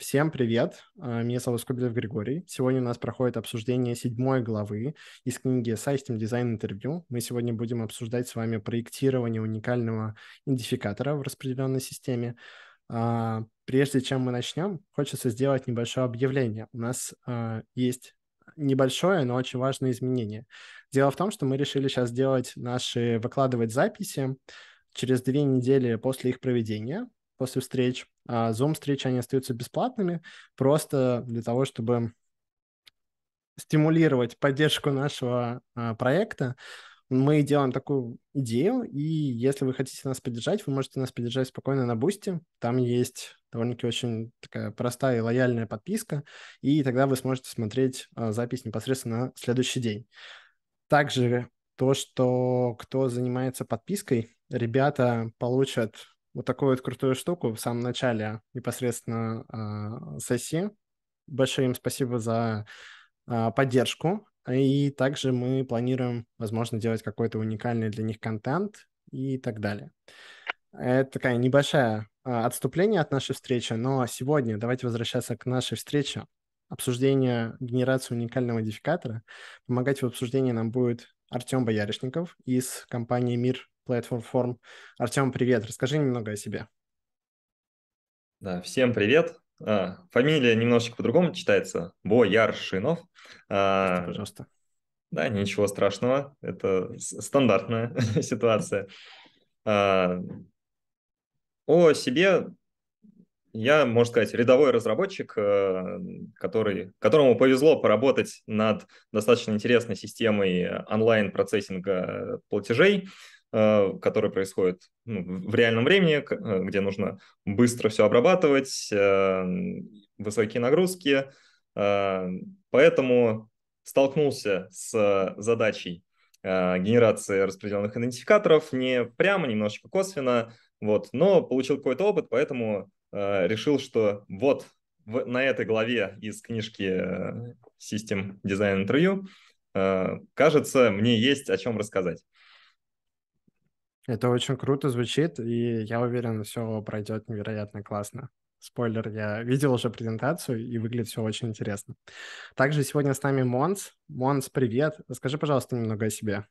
Всем привет, а, меня зовут Скобелев Григорий. Сегодня у нас проходит обсуждение седьмой главы из книги System Design Interview. Мы сегодня будем обсуждать с вами проектирование уникального идентификатора в распределенной системе. А, прежде чем мы начнем, хочется сделать небольшое объявление. У нас а, есть небольшое, но очень важное изменение. Дело в том, что мы решили сейчас сделать наши, выкладывать записи через две недели после их проведения после встреч. А Zoom-встречи, они остаются бесплатными, просто для того, чтобы стимулировать поддержку нашего а, проекта. Мы делаем такую идею, и если вы хотите нас поддержать, вы можете нас поддержать спокойно на Boosty. Там есть довольно-таки очень такая простая и лояльная подписка, и тогда вы сможете смотреть а, запись непосредственно на следующий день. Также то, что кто занимается подпиской, ребята получат вот такую вот крутую штуку в самом начале непосредственно э, сессии. Большое им спасибо за э, поддержку. И также мы планируем, возможно, делать какой-то уникальный для них контент и так далее. Это такая небольшая э, отступление от нашей встречи, но сегодня давайте возвращаться к нашей встрече. Обсуждение генерации уникального модификатора. Помогать в обсуждении нам будет Артем Боярышников из компании «Мир Platform Form. Артем, привет. Расскажи немного о себе. Да, всем привет. А, фамилия немножечко по-другому читается. Бояршинов. А, пожалуйста. Да, ничего страшного. Это стандартная ситуация. А, о себе я, можно сказать, рядовой разработчик, э, который, которому повезло поработать над достаточно интересной системой онлайн-процессинга платежей. Э, который происходит ну, в реальном времени, э, где нужно быстро все обрабатывать, э, высокие нагрузки. Поэтому столкнулся с задачей генерации распределенных идентификаторов не прямо, немножечко косвенно, вот, но получил какой-то опыт, поэтому решил, что вот в, на этой главе из книжки System Design Interview, кажется, мне есть о чем рассказать. Это очень круто звучит, и я уверен, все пройдет невероятно классно. Спойлер, я видел уже презентацию, и выглядит все очень интересно. Также сегодня с нами Монс. Монс, привет. Расскажи, пожалуйста, немного о себе.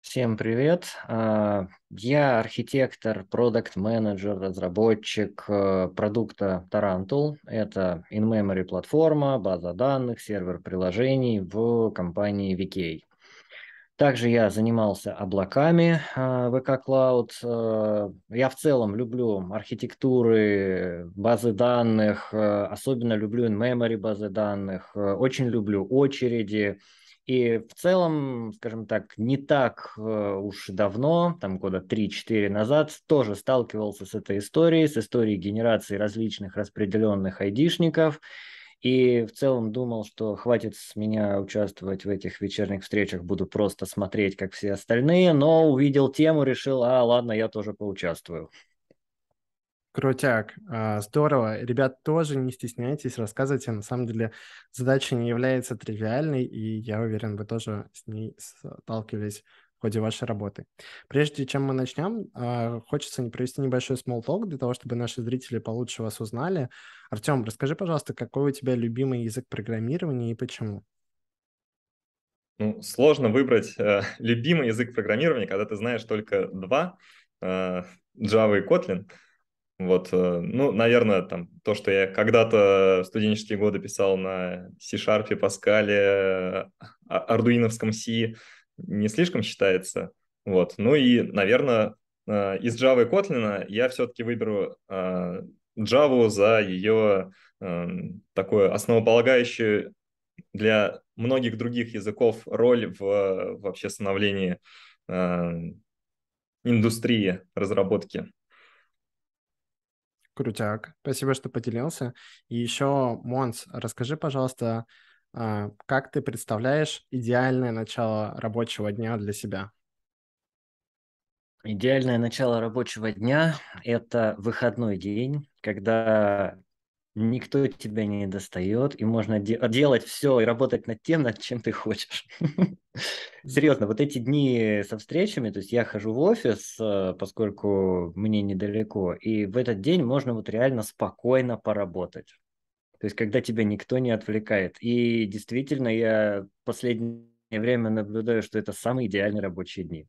Всем привет. А, я архитектор, продукт-менеджер, разработчик э, продукта Tarantool. Это in-memory платформа, база данных, сервер приложений в компании VK. Также я занимался облаками а, VK Cloud. Э, я в целом люблю архитектуры, базы данных, э, особенно люблю in-memory базы данных, э, очень люблю очереди. И в целом, скажем так, не так уж давно, там года 3-4 назад, тоже сталкивался с этой историей, с историей генерации различных распределенных айдишников. И в целом думал, что хватит с меня участвовать в этих вечерних встречах, буду просто смотреть, как все остальные, но увидел тему, решил, а ладно, я тоже поучаствую. Крутяк, а, здорово. Ребят, тоже не стесняйтесь, рассказывайте. На самом деле задача не является тривиальной, и я уверен, вы тоже с ней сталкивались ходе вашей работы. Прежде чем мы начнем, а, хочется провести небольшой small talk для того, чтобы наши зрители получше вас узнали. Артем, расскажи, пожалуйста, какой у тебя любимый язык программирования и почему? Ну, сложно выбрать э, любимый язык программирования, когда ты знаешь только два, э, Java и Kotlin. Вот, э, ну, наверное, там то, что я когда-то в студенческие годы писал на C-Sharp, Pascal, ардуиновском C, не слишком считается. Вот. Ну и, наверное, э, из Java и Kotlin я все-таки выберу э, Java за ее эм, такое основополагающее для многих других языков роль в вообще становлении эм, индустрии разработки. Крутяк. Спасибо, что поделился. И еще, Монс, расскажи, пожалуйста, как ты представляешь идеальное начало рабочего дня для себя? Идеальное начало рабочего дня – это выходной день, когда никто тебя не достает, и можно де- делать все и работать над тем, над чем ты хочешь. Серьезно, вот эти дни со встречами, то есть я хожу в офис, э, поскольку мне недалеко, и в этот день можно вот реально спокойно поработать. То есть, когда тебя никто не отвлекает. И действительно, я в последнее время наблюдаю, что это самые идеальные рабочие дни.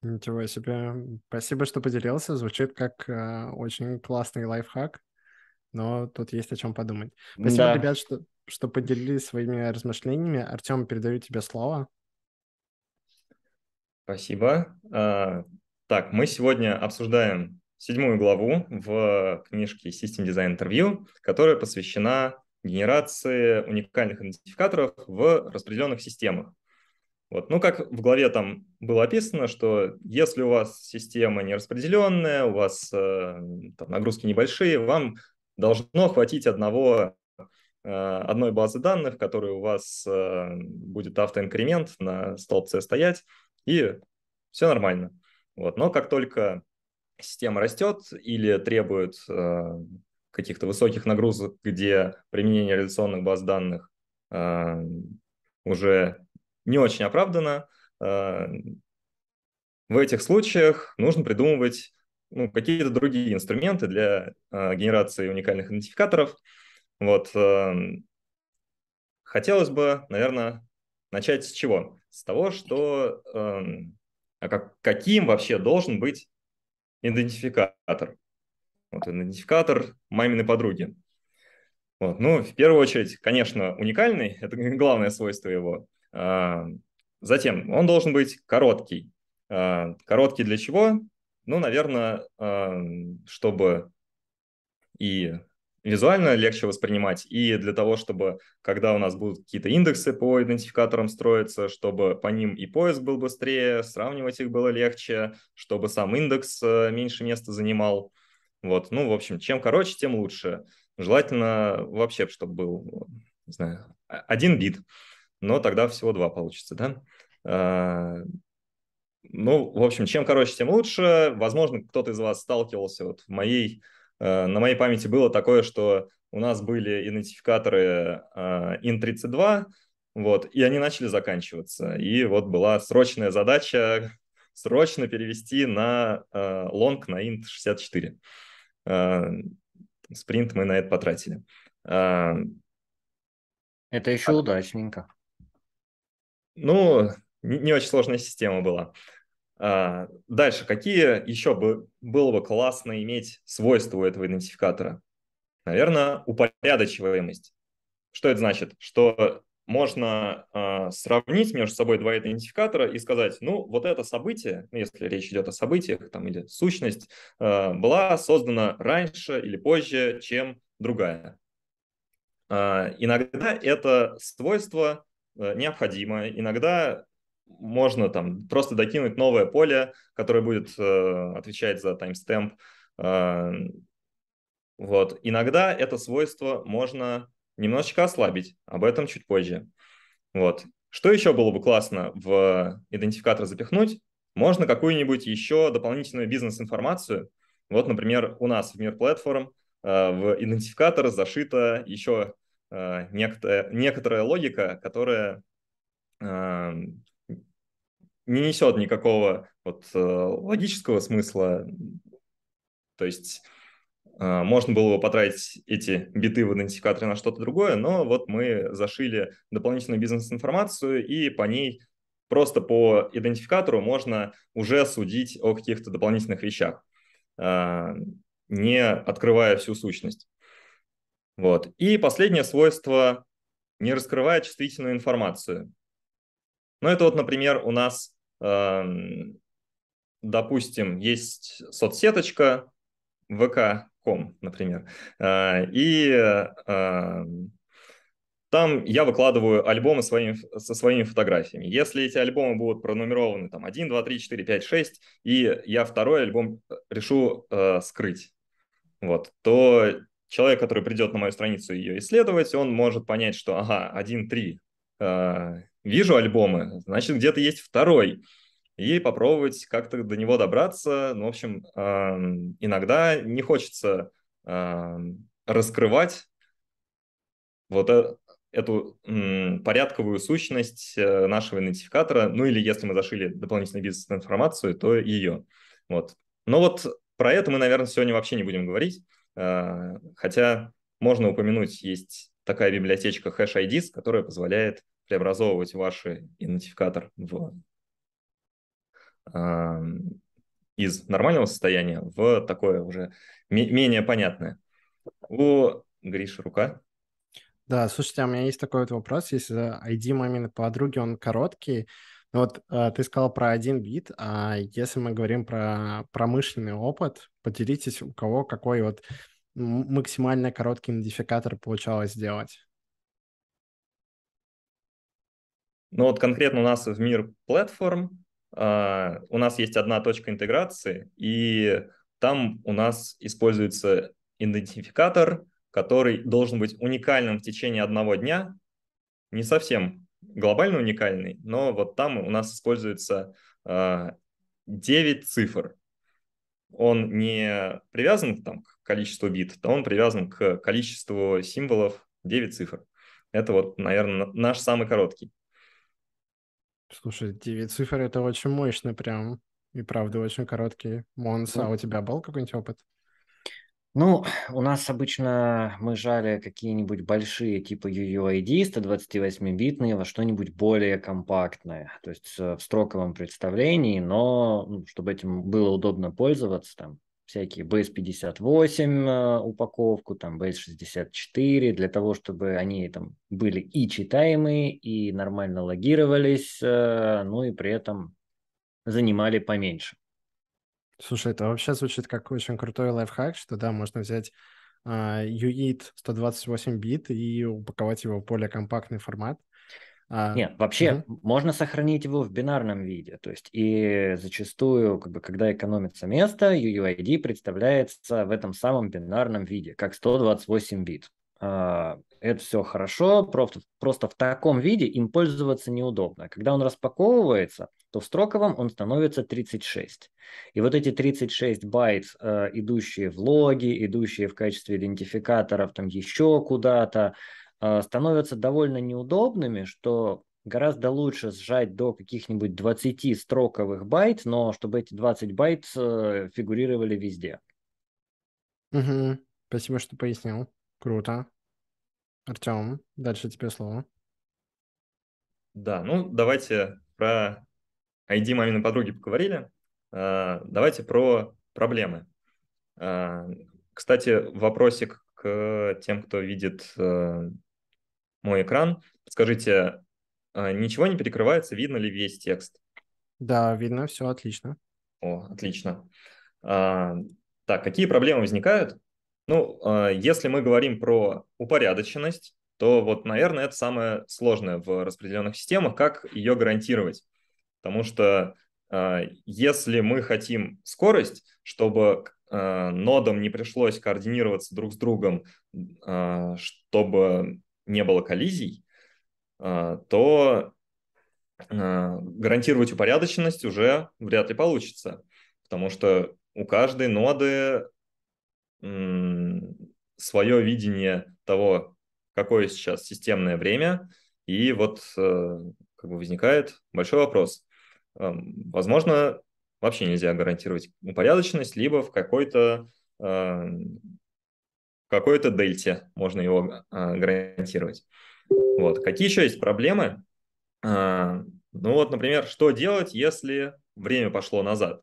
Ничего себе. Спасибо, что поделился. Звучит как э, очень классный лайфхак, но тут есть о чем подумать. Спасибо, да. ребят, что, что поделились своими размышлениями. Артем, передаю тебе слово. Спасибо. А, так, мы сегодня обсуждаем седьмую главу в книжке System Design Interview, которая посвящена генерации уникальных идентификаторов в распределенных системах. Вот. Ну, как в главе там было описано, что если у вас система не распределенная, у вас э, там, нагрузки небольшие, вам должно хватить одного, э, одной базы данных, в которой у вас э, будет автоинкремент на столбце стоять, и все нормально. Вот. Но как только система растет или требует э, каких-то высоких нагрузок, где применение реляционных баз данных э, уже не очень оправдано. А, в этих случаях нужно придумывать ну, какие-то другие инструменты для а, генерации уникальных идентификаторов. Вот. А, хотелось бы, наверное, начать с чего? С того, что а как, каким вообще должен быть идентификатор. Вот идентификатор маминой подруги. Вот. Ну, в первую очередь, конечно, уникальный, это главное свойство его. А, затем он должен быть короткий. А, короткий для чего? Ну, наверное, а, чтобы и визуально легче воспринимать, и для того, чтобы, когда у нас будут какие-то индексы по идентификаторам строиться, чтобы по ним и поиск был быстрее, сравнивать их было легче, чтобы сам индекс меньше места занимал. Вот, ну, в общем, чем короче, тем лучше. Желательно вообще, чтобы был, не знаю, один бит но тогда всего два получится, да? А, ну, в общем, чем короче, тем лучше. Возможно, кто-то из вас сталкивался. Вот в моей, на моей памяти было такое, что у нас были идентификаторы IN32, а, вот, и они начали заканчиваться. И вот была срочная задача срочно перевести на лонг на int64. Спринт мы на это потратили. Это еще а... удачненько. Ну, не очень сложная система была. А, дальше, какие еще бы, было бы классно иметь свойства у этого идентификатора? Наверное, упорядочиваемость. Что это значит? Что можно э, сравнить между собой два идентификатора и сказать, ну, вот это событие, ну, если речь идет о событиях там, или сущность, э, была создана раньше или позже, чем другая. Э, иногда это свойство Э, необходимо. Иногда можно там просто докинуть новое поле, которое будет э, отвечать за timestamp. Э, вот. Иногда это свойство можно немножечко ослабить, об этом чуть позже. Вот. Что еще было бы классно в идентификатор запихнуть? Можно какую-нибудь еще дополнительную бизнес-информацию. Вот, например, у нас в Мир Platform э, в идентификатор зашита еще Э, некоторая, некоторая логика, которая э, не несет никакого вот, э, логического смысла. То есть можно было бы потратить эти биты в идентификаторе на что-то другое, но вот мы зашили дополнительную бизнес-информацию, и по ней просто по идентификатору можно уже судить о каких-то дополнительных вещах, не открывая всю сущность. Вот. И последнее свойство не раскрывает чувствительную информацию. Ну, это вот, например, у нас, э, допустим, есть соцсеточка vk.com, например, э, и э, там я выкладываю альбомы своими, со своими фотографиями. Если эти альбомы будут пронумерованы там 1, 2, 3, 4, 5, 6, и я второй альбом решу э, скрыть, вот, то человек, который придет на мою страницу ее исследовать, он может понять, что, ага, один-три, э, вижу альбомы, значит, где-то есть второй, и попробовать как-то до него добраться. Ну, в общем, иногда не хочется раскрывать вот э, эту порядковую сущность э, нашего идентификатора, ну или если мы зашили дополнительную бизнес-информацию, то ее. Вот. Но вот про это мы, наверное, сегодня вообще не будем говорить. Э, хотя можно упомянуть, есть такая библиотечка HashIDs, которая позволяет преобразовывать ваш идентификатор в, э, из нормального состояния в такое уже менее понятное. У Гриши рука. Да, слушайте, а у меня есть такой вот вопрос. Если ID маминой подруги, он короткий, ну вот э, ты сказал про один бит, а если мы говорим про промышленный опыт, поделитесь, у кого какой вот максимально короткий идентификатор получалось сделать. Ну вот конкретно у нас в мир платформ Uh, у нас есть одна точка интеграции, и там у нас используется идентификатор, который должен быть уникальным в течение одного дня, не совсем глобально уникальный, но вот там у нас используется uh, а, 9 цифр. Он не привязан там, к количеству бит, то он привязан к количеству символов 9 цифр. Это вот, наверное, наш самый короткий. Слушай, 9 цифр это очень мощно прям. И правда очень короткий. Монс, а у тебя был какой-нибудь опыт? Ну, у нас обычно мы жали какие-нибудь большие типа UUID 128-битные во что-нибудь более компактное, то есть в строковом представлении, но ну, чтобы этим было удобно пользоваться, там всякие Base58 э, упаковку, там Base64, для того, чтобы они там были и читаемые, и нормально логировались, э, ну и при этом занимали поменьше. Слушай, это вообще звучит как очень крутой лайфхак, что да, можно взять uh, UID 128 бит и упаковать его в более компактный формат. А, Нет, вообще угу. можно сохранить его в бинарном виде. То есть и зачастую, как бы, когда экономится место, UUID представляется в этом самом бинарном виде, как 128 бит. А, это все хорошо, просто, просто в таком виде им пользоваться неудобно. Когда он распаковывается, то в строковом он становится 36. И вот эти 36 байт, э, идущие в логи, идущие в качестве идентификаторов там еще куда-то, становятся довольно неудобными, что гораздо лучше сжать до каких-нибудь 20 строковых байт, но чтобы эти 20 байт э, фигурировали везде. Угу. Спасибо, что пояснил. Круто. Артем, дальше тебе слово. Да, ну давайте про ID маминой подруги поговорили. Uh, давайте про проблемы. Кстати, вопросик к тем, кто видит мой экран. Скажите, ничего не перекрывается, видно ли весь текст? Да, видно, все отлично. О, отлично. Так, какие проблемы возникают? Ну, а, если мы говорим про упорядоченность, то вот, наверное, это самое сложное в распределенных системах, как ее гарантировать. Потому что а, если мы хотим скорость, чтобы а, нодам не пришлось координироваться друг с другом, чтобы не было коллизий, то гарантировать упорядоченность уже вряд ли получится, потому что у каждой ноды свое видение того, какое сейчас системное время, и вот э, как бы возникает большой вопрос. Эм, возможно, вообще нельзя гарантировать упорядоченность, либо в какой-то э, какой-то дельте можно его э, гарантировать. Вот. Какие еще есть проблемы? Ну вот, например, что делать, если время пошло назад?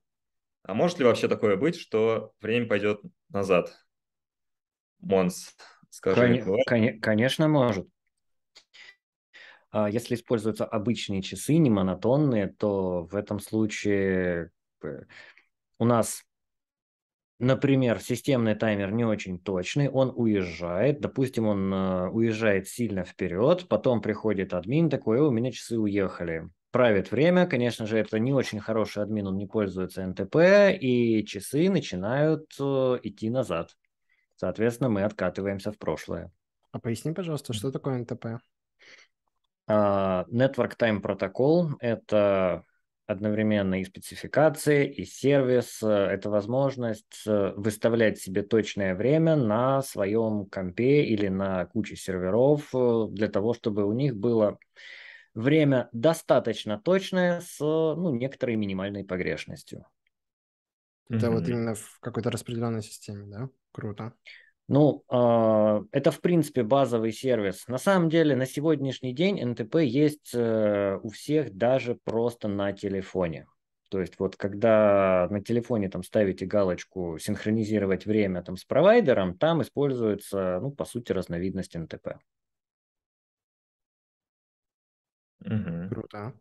А может ли вообще такое быть, что время пойдет назад? Монс, скажи. Кон- кон- конечно, может. А если используются обычные часы, не монотонные, то в этом случае у нас, например, системный таймер не очень точный, он уезжает, допустим, он э, уезжает сильно вперед, потом приходит админ такой, у меня часы уехали правит время. Конечно же, это не очень хороший админ, он не пользуется НТП, и часы начинают э, идти назад. Соответственно, мы откатываемся в прошлое. А поясни, пожалуйста, что такое НТП? Uh, Network Time Protocol – это одновременно и спецификации, и сервис. Это возможность э, выставлять себе точное время на своем компе или на куче серверов э, для того, чтобы у них было время достаточно точное с ну, некоторой минимальной погрешностью. Это mm-hmm. вот именно в какой-то распределенной системе, да? Круто. Ну, э, это, в принципе, базовый сервис. На самом деле, на сегодняшний день НТП есть э, у всех даже просто на телефоне. То есть вот когда на телефоне там ставите галочку «синхронизировать время» там с провайдером, там используется, ну, по сути, разновидность НТП. Угу. Круто.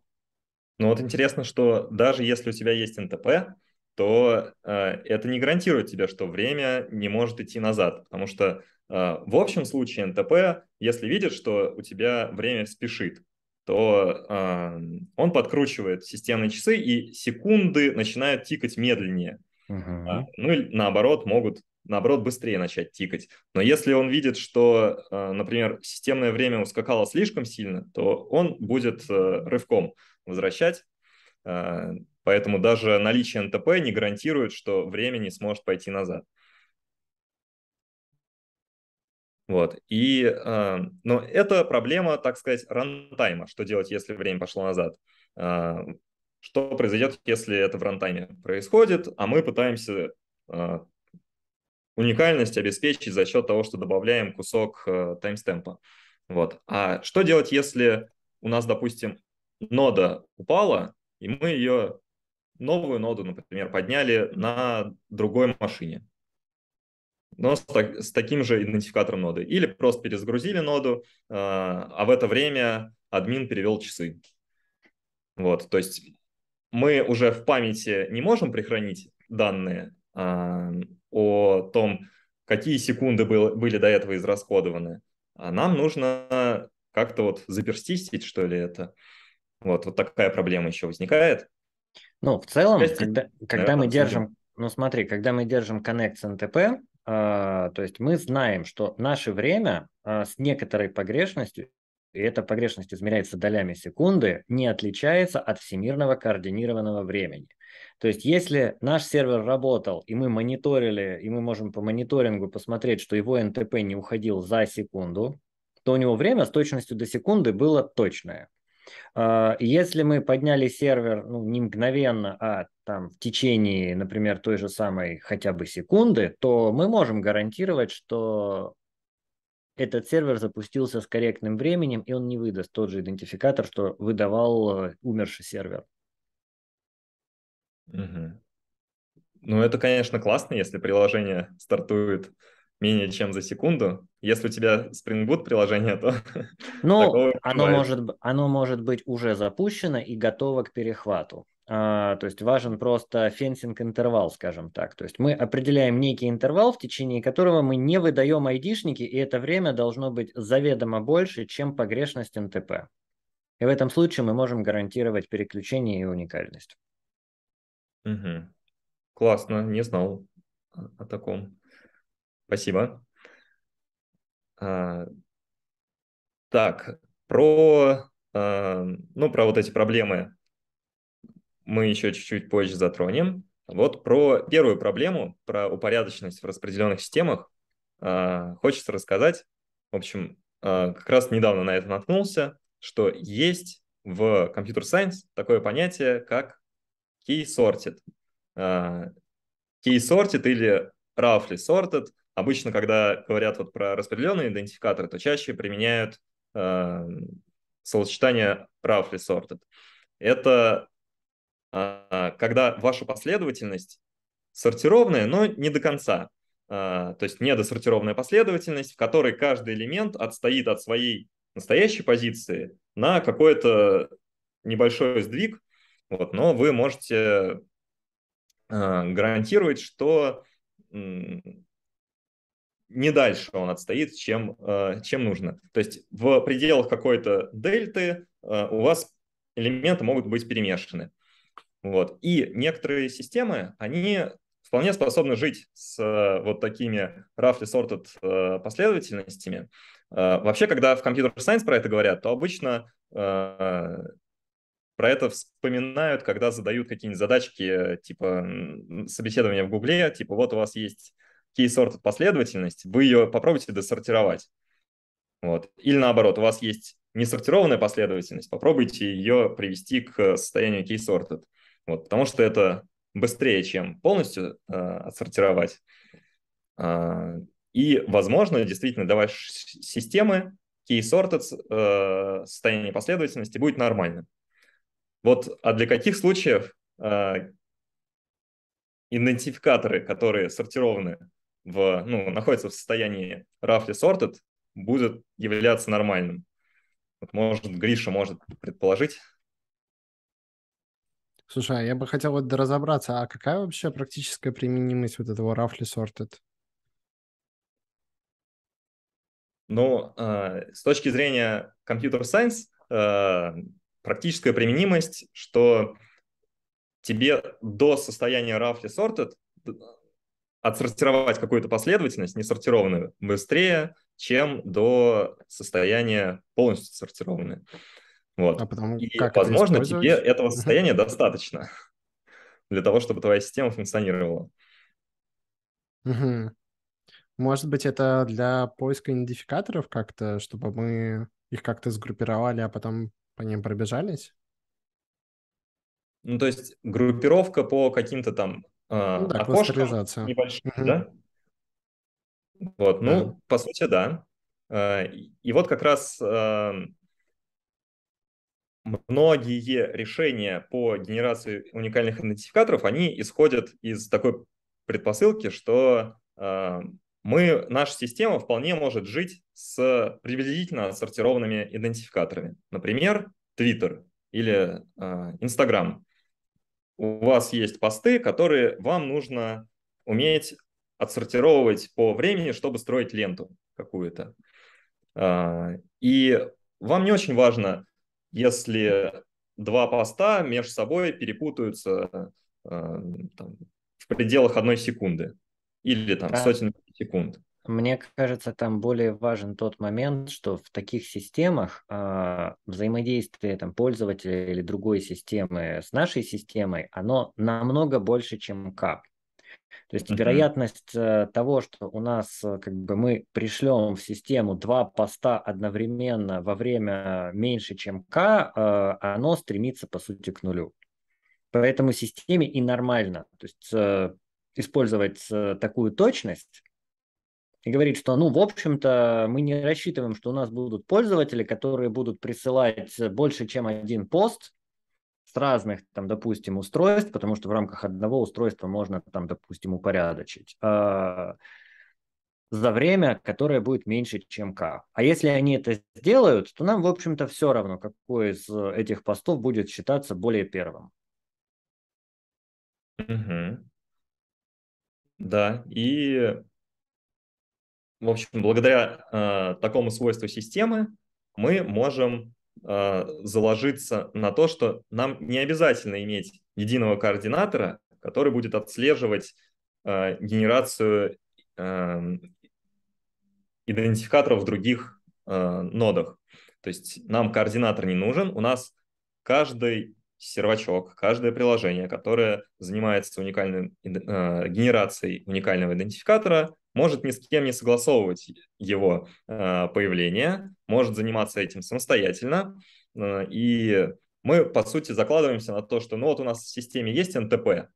Ну вот интересно, что даже если у тебя есть НТП, то э, это не гарантирует тебе, что время не может идти назад, потому что э, в общем случае НТП, если видит, что у тебя время спешит, то э, он подкручивает системные часы, и секунды начинают тикать медленнее. Uh-huh. Ну и наоборот, могут наоборот быстрее начать тикать. Но если он видит, что, э, например, системное время ускакало слишком сильно, то он будет э, рывком возвращать. Поэтому даже наличие НТП не гарантирует, что время не сможет пойти назад. Вот. И, э, но это проблема, так сказать, рантайма. Что делать, если время пошло назад? Э, что произойдет, если это в рантайме происходит, а мы пытаемся э, уникальность обеспечить за счет того, что добавляем кусок э, таймстемпа. Вот. А что делать, если у нас, допустим, нода упала, и мы ее новую ноду, например, подняли на другой машине, но с, так, с таким же идентификатором ноды. Или просто перезагрузили ноду, э, а в это время админ перевел часы. Вот, то есть мы уже в памяти не можем прихранить данные э, о том, какие секунды был, были до этого израсходованы, а нам нужно как-то вот заперстистить, что ли, это. Вот, вот такая проблема еще возникает. Ну, в целом, Часть, когда, когда мы держим, ну смотри, когда мы держим Connect с NTP, э, то есть мы знаем, что наше время э, с некоторой погрешностью, и эта погрешность измеряется долями секунды, не отличается от всемирного координированного времени. То есть если наш сервер работал, и мы мониторили, и мы можем по мониторингу посмотреть, что его НТП не уходил за секунду, то у него время с точностью до секунды было точное. А, если мы подняли сервер ну, не мгновенно, а там в течение, например, той же самой хотя бы секунды, то мы можем гарантировать, что этот сервер запустился с корректным временем, и он не выдаст тот же идентификатор, что выдавал э, умерший сервер. Угу. Ну, это, конечно, классно, если приложение стартует менее чем за секунду. Если у тебя Spring Boot приложение, то... Ну, оно может, оно может быть уже запущено и готово к перехвату. А, то есть важен просто fencing интервал, скажем так. То есть мы определяем некий интервал, в течение которого мы не выдаем айдишники, и это время должно быть заведомо больше, чем погрешность NTP. И в этом случае мы можем гарантировать переключение и уникальность. Угу. Классно, не знал о таком. Спасибо. А, так, про, а, ну, про вот эти проблемы мы еще чуть-чуть позже затронем. Вот про первую проблему, про упорядоченность в распределенных системах, а, хочется рассказать. В общем, а, как раз недавно на это наткнулся, что есть в Science такое понятие, как key sorted. А, key sorted или roughly sorted – Обычно, когда говорят вот про распределенные идентификаторы, то чаще применяют э, словосочетание roughly sorted. Это э, когда ваша последовательность сортированная, но не до конца. Э, то есть недосортированная последовательность, в которой каждый элемент отстоит от своей настоящей позиции на какой-то небольшой сдвиг, вот, но вы можете э, гарантировать, что не дальше он отстоит, чем, э, чем нужно. То есть в пределах какой-то дельты э, у вас элементы могут быть перемешаны. Вот. И некоторые системы, они вполне способны жить с э, вот такими roughly sorted последовательностями. Вообще, когда в Computer Science про это говорят, то обычно про это вспоминают, когда задают какие-нибудь задачки, типа собеседования в Гугле, типа вот у вас есть key-sort последовательность, вы ее попробуйте досортировать. Вот. Или наоборот, у вас есть несортированная последовательность, попробуйте ее привести к состоянию key-sorted. Вот, потому что это быстрее, чем полностью э, отсортировать. Э, И, возможно, действительно для вашей системы sorted э, состояние последовательности будет нормальным. Вот, а для каких случаев э, идентификаторы, которые сортированы в, ну, находятся в состоянии roughly sorted, будут являться нормальным? Вот, может, Гриша может предположить? Слушай, а я бы хотел вот разобраться, а какая вообще практическая применимость вот этого roughly sorted? Ну, э, с точки зрения компьютер сайенс, э, практическая применимость, что тебе до состояния roughly sorted отсортировать какую-то последовательность несортированную быстрее, чем до состояния полностью сортированной. Вот. А потом И, как возможно, это тебе этого состояния достаточно для того, чтобы твоя система функционировала. Угу. Может быть, это для поиска идентификаторов как-то, чтобы мы их как-то сгруппировали, а потом по ним пробежались? Ну, то есть группировка по каким-то там ну, да, окошкам небольшим, угу. да? Вот, ну, да. по сути, да. Э, и вот как раз э, многие решения по генерации уникальных идентификаторов, они исходят из такой предпосылки, что э, мы, наша система вполне может жить с приблизительно отсортированными идентификаторами. Например, Twitter или э, Instagram. У вас есть посты, которые вам нужно уметь отсортировывать по времени, чтобы строить ленту какую-то. Э, и вам не очень важно, если два поста между собой перепутаются э, там, в пределах одной секунды или там да. сотен секунд. Мне кажется, там более важен тот момент, что в таких системах э, взаимодействие там, пользователя или другой системы с нашей системой, оно намного больше, чем К. То есть uh-huh. вероятность э, того, что у нас э, как бы мы пришлем в систему два поста одновременно во время меньше, чем К, э, оно стремится по сути к нулю. Поэтому системе и нормально. То есть э, использовать э, такую точность и говорить, что, ну, в общем-то, мы не рассчитываем, что у нас будут пользователи, которые будут присылать больше, чем один пост с разных, там, допустим, устройств, потому что в рамках одного устройства можно, там, допустим, упорядочить а, за время, которое будет меньше, чем К. А если они это сделают, то нам, в общем-то, все равно, какой из этих постов будет считаться более первым. Угу. Да, и, в общем, благодаря э, такому свойству системы мы можем э, заложиться на то, что нам не обязательно иметь единого координатора, который будет отслеживать э, генерацию э, идентификаторов в других э, нодах. То есть нам координатор не нужен, у нас каждый сервачок, каждое приложение, которое занимается уникальной э, генерацией уникального идентификатора, может ни с кем не согласовывать его э, появление, может заниматься этим самостоятельно. Э, и мы, по сути, закладываемся на то, что ну вот у нас в системе есть НТП,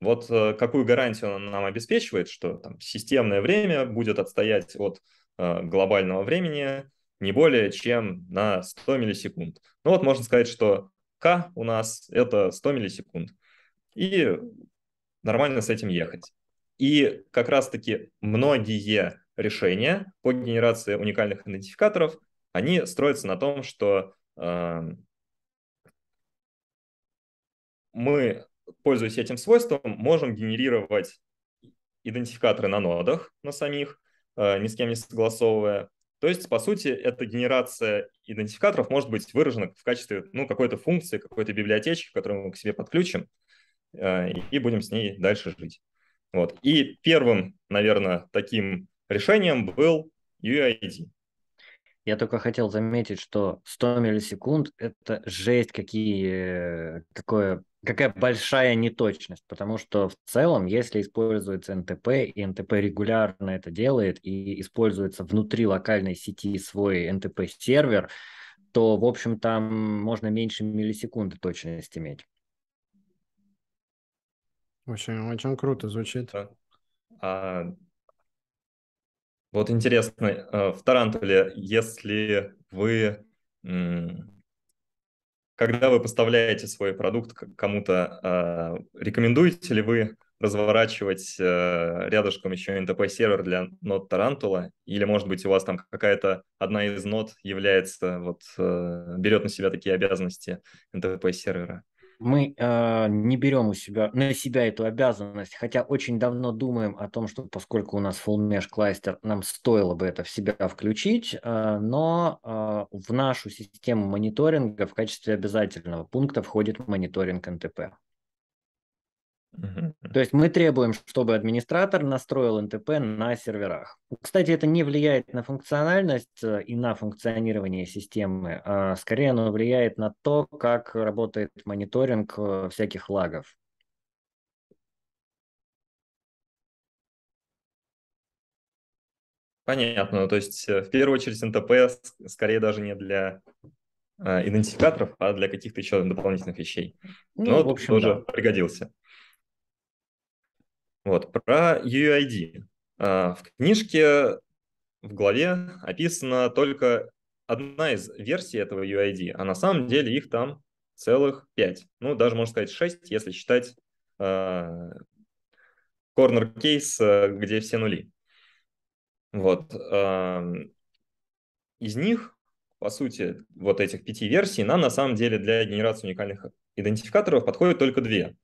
вот э, какую гарантию он нам обеспечивает, что там, системное время будет отстоять от э, глобального времени не более чем на 100 миллисекунд. Ну вот можно сказать, что К у нас это 100 миллисекунд. И нормально с этим ехать. И как раз-таки многие решения по генерации уникальных идентификаторов, они строятся на том, что э, мы, пользуясь этим свойством, можем генерировать идентификаторы на нодах, на самих, э, ни с кем не согласовывая, то есть, по сути, эта генерация идентификаторов может быть выражена в качестве ну, какой-то функции, какой-то библиотечки, которую мы к себе подключим, э, и будем с ней дальше жить. Вот. И первым, наверное, таким решением был UID. Я только хотел заметить, что 100 миллисекунд – это жесть, какие, какое какая большая неточность, потому что в целом, если используется НТП, и НТП регулярно это делает, и используется внутри локальной сети свой НТП-сервер, то, в общем, там можно меньше миллисекунды точность иметь. Очень, очень круто звучит. А Вот интересно, э, в Тарантуле, если вы, когда вы поставляете свой продукт кому-то, а, рекомендуете ли вы разворачивать э, рядышком еще NTP-сервер для нод Тарантула, или, может быть, у вас там какая-то одна из нод является, вот, э, берет на себя такие обязанности NTP-сервера? Мы э, не берем у себя, на себя эту обязанность, хотя очень давно думаем о том, что поскольку у нас full mesh кластер, нам стоило бы это в себя включить, э, но э, в нашу систему мониторинга в качестве обязательного пункта входит мониторинг НТП. То есть мы требуем, чтобы администратор настроил НТП на серверах. Кстати, это не влияет на функциональность э, и на функционирование системы, а скорее оно влияет на то, как работает мониторинг э, всяких лагов. Понятно. Ну, то есть э, в первую очередь НТП скорее даже не для идентификаторов, а для каких-то еще дополнительных вещей. Ну, Но в общем, тоже да. пригодился. Вот, про UID. А, в книжке в главе описана только одна из версий этого UID, а на самом деле их там целых пять. Ну, даже можно сказать шесть, если считать uh, corner case, где все нули. Вот. Uh, из них, по сути, вот этих пяти версий, нам на самом деле для генерации уникальных идентификаторов подходит только две.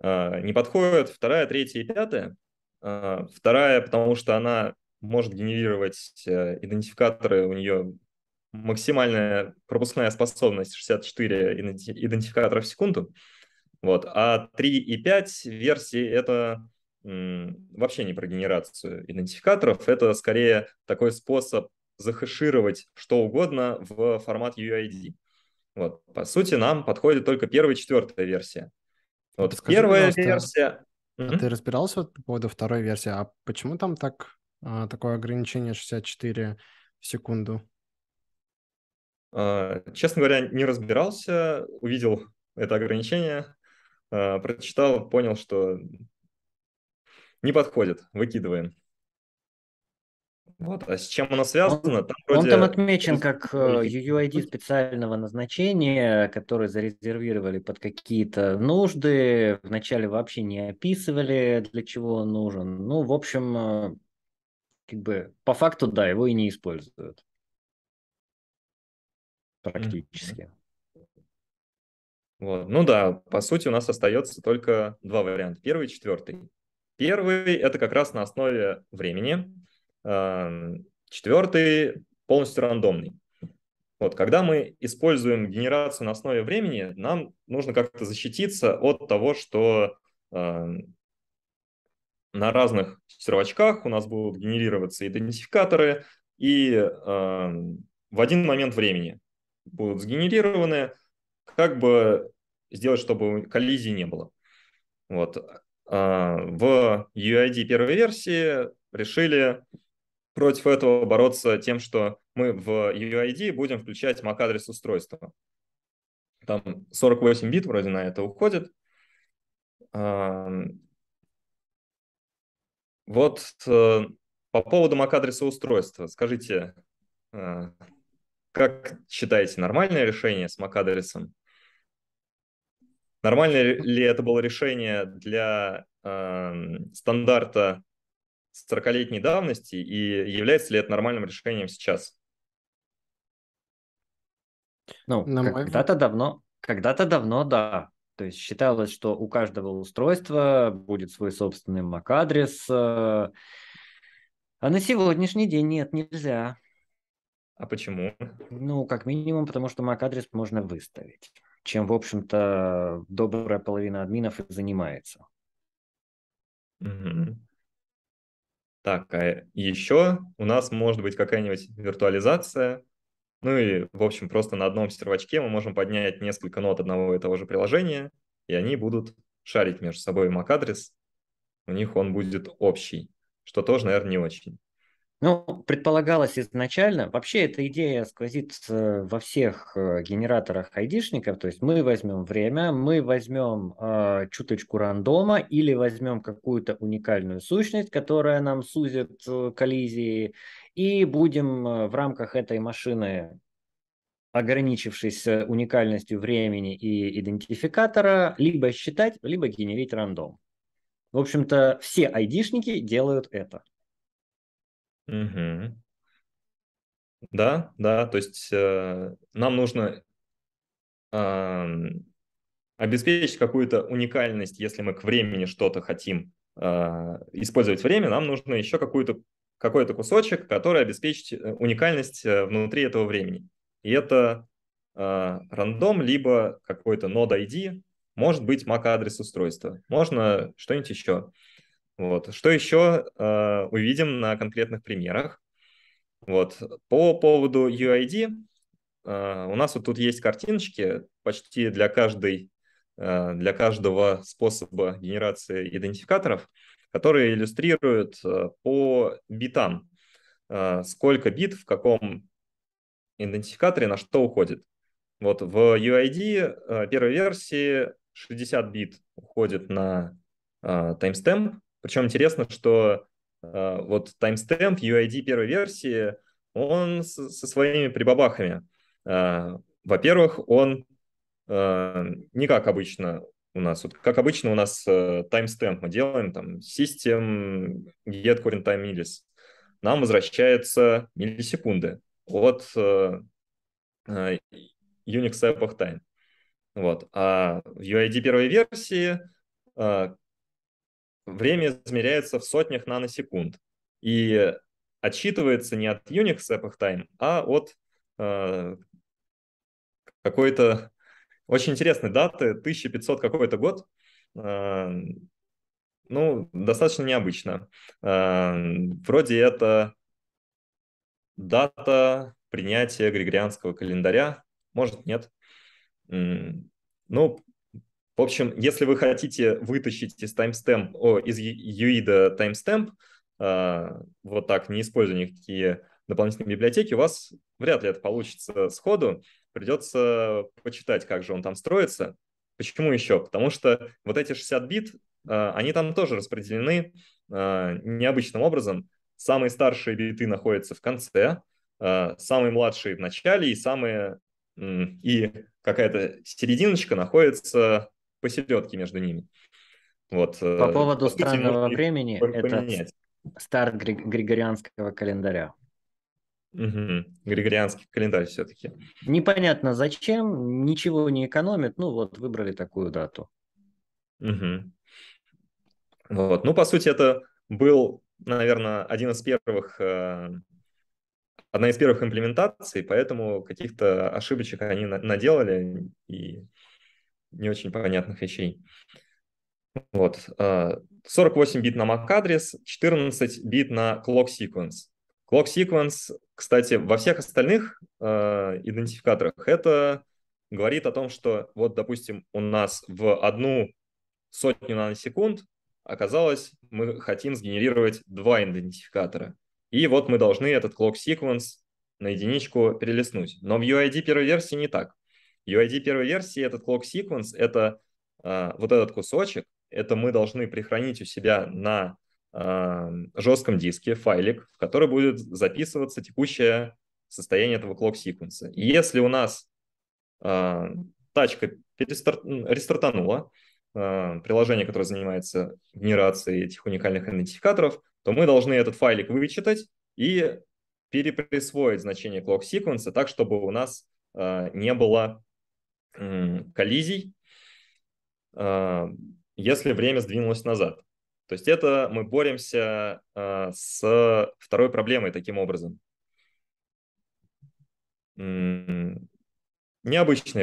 А, не подходит вторая, третья и пятая. А, вторая, потому что она может генерировать э, идентификаторы, у нее максимальная пропускная способность 64 идентификаторов в секунду. Вот. А 3 и 5 версии — это вообще не про генерацию идентификаторов, это скорее такой способ захэшировать что угодно в формат UID. Вот. По сути, нам подходит только первая и четвертая версия. Вот Скажи, первая версия... А ты разбирался вот по поводу второй версии? А почему там так, а, такое ограничение 64 в секунду? А, честно говоря, не разбирался, увидел это ограничение, а, прочитал, понял, что не подходит, выкидываем. Вот. А с чем оно связано? Он там, вроде... он там отмечен как UUID э, специального назначения, который зарезервировали под какие-то нужды. Вначале вообще не описывали, для чего он нужен. Ну, в общем, э, как бы по факту, да, его и не используют. Практически. Вот. Ну да, по сути у нас остается только два варианта. Первый и четвертый. Первый – это как раз на основе времени. Четвертый полностью рандомный. Вот, когда мы используем генерацию на основе времени, нам нужно как-то защититься от того, что э, на разных сервачках у нас будут генерироваться идентификаторы, и э, в один момент времени будут сгенерированы, как бы сделать, чтобы коллизии не было. Вот. Э, в UID первой версии решили против этого бороться тем, что мы в UID будем включать MAC-адрес устройства. Там 48 бит вроде на это уходит. Вот э, по поводу MAC-адреса устройства. Скажите, э, как считаете, нормальное решение с MAC-адресом? Нормальное ли это было решение для стандарта 40-летней давности и является ли это нормальным решением сейчас? Ну, когда-то давно, когда-то давно, да. То есть считалось, что у каждого устройства будет свой собственный MAC-адрес. Э, а на сегодняшний день нет, нельзя. А почему? Ну, как минимум, потому что MAC-адрес можно выставить, чем, в общем-то, добрая половина админов и занимается. Угу. Так, а еще у нас может быть какая-нибудь виртуализация. Ну и, в общем, просто на одном сервачке мы можем поднять несколько нот одного и того же приложения, и они будут шарить между собой MAC-адрес. У них он будет общий, что тоже, наверное, не очень. Ну, предполагалось изначально, вообще эта идея сквозит во всех э, генераторах айдишников, то есть мы возьмем время, мы возьмем э, чуточку рандома или возьмем какую-то уникальную сущность, которая нам сузит э, коллизии, и будем э, в рамках этой машины, ограничившись уникальностью времени и идентификатора, либо считать, либо генерить рандом. В общем-то, все айдишники делают это. Угу. Да, да, то есть э, нам нужно э, обеспечить какую-то уникальность, если мы к времени что-то хотим э, использовать время, нам нужно еще какую-то какой-то кусочек, который обеспечит э, уникальность э, внутри этого времени. И это э, рандом, либо какой-то node ID, может быть MAC-адрес устройства, можно что-нибудь еще. Вот. Что еще э, увидим на конкретных примерах. Вот. По поводу UID, э, у нас вот тут есть картиночки почти для, каждой, э, для каждого способа генерации идентификаторов, которые иллюстрируют э, по битам, э, сколько бит в каком идентификаторе на что уходит. Вот в UID э, первой версии 60 бит уходит на э, timestamp, причем интересно, что э, вот timestamp UID первой версии, он с, со своими прибабахами. Э, во-первых, он э, не как обычно у нас. Вот как обычно у нас э, timestamp мы делаем, там, system get current time millis. Нам возвращается миллисекунды от э, Unix epoch time. Вот. А в UID первой версии время измеряется в сотнях наносекунд и отсчитывается не от Unix Epoch Time, а от э, какой-то очень интересной даты, 1500 какой-то год. Э, ну, достаточно необычно. Э, вроде это дата принятия григорианского календаря, может, нет. Ну, в общем, если вы хотите вытащить из timestamp, о, из UID timestamp, э, вот так, не используя никакие дополнительные библиотеки, у вас вряд ли это получится сходу. Придется почитать, как же он там строится. Почему еще? Потому что вот эти 60 бит, э, они там тоже распределены э, необычным образом. Самые старшие биты находятся в конце, самые младшие в начале, и самые и какая-то серединочка находится посередке между ними. Вот. По э, поводу по странного времени, это старт григорианского календаря. Угу. Григорианский календарь все-таки. Непонятно зачем, ничего не экономит, ну вот выбрали такую дату. Угу. Вот. Ну, по сути, это был, наверное, один из первых, э, одна из первых имплементаций, поэтому каких-то ошибочек они наделали, и не очень понятных вещей. Вот. 48 а, бит на MAC-адрес, 14 бит на clock sequence. Clock sequence, кстати, во всех остальных э, идентификаторах это говорит о том, что вот, допустим, у нас в одну сотню наносекунд оказалось, мы хотим сгенерировать два идентификатора. И вот мы должны этот clock sequence на единичку перелистнуть. Но в UID первой версии не так. UID первой версии, этот clock sequence, это э, вот этот кусочек, это мы должны прихранить у себя на э, жестком диске файлик, в который будет записываться текущее состояние этого clock sequence. И если у нас э, тачка перестар... рестартанула, э, приложение, которое занимается генерацией этих уникальных идентификаторов, то мы должны этот файлик вычитать и переприсвоить значение clock sequence так, чтобы у нас э, не было коллизий, а, если время сдвинулось назад. То есть это мы боремся а, с второй проблемой таким образом. Необычное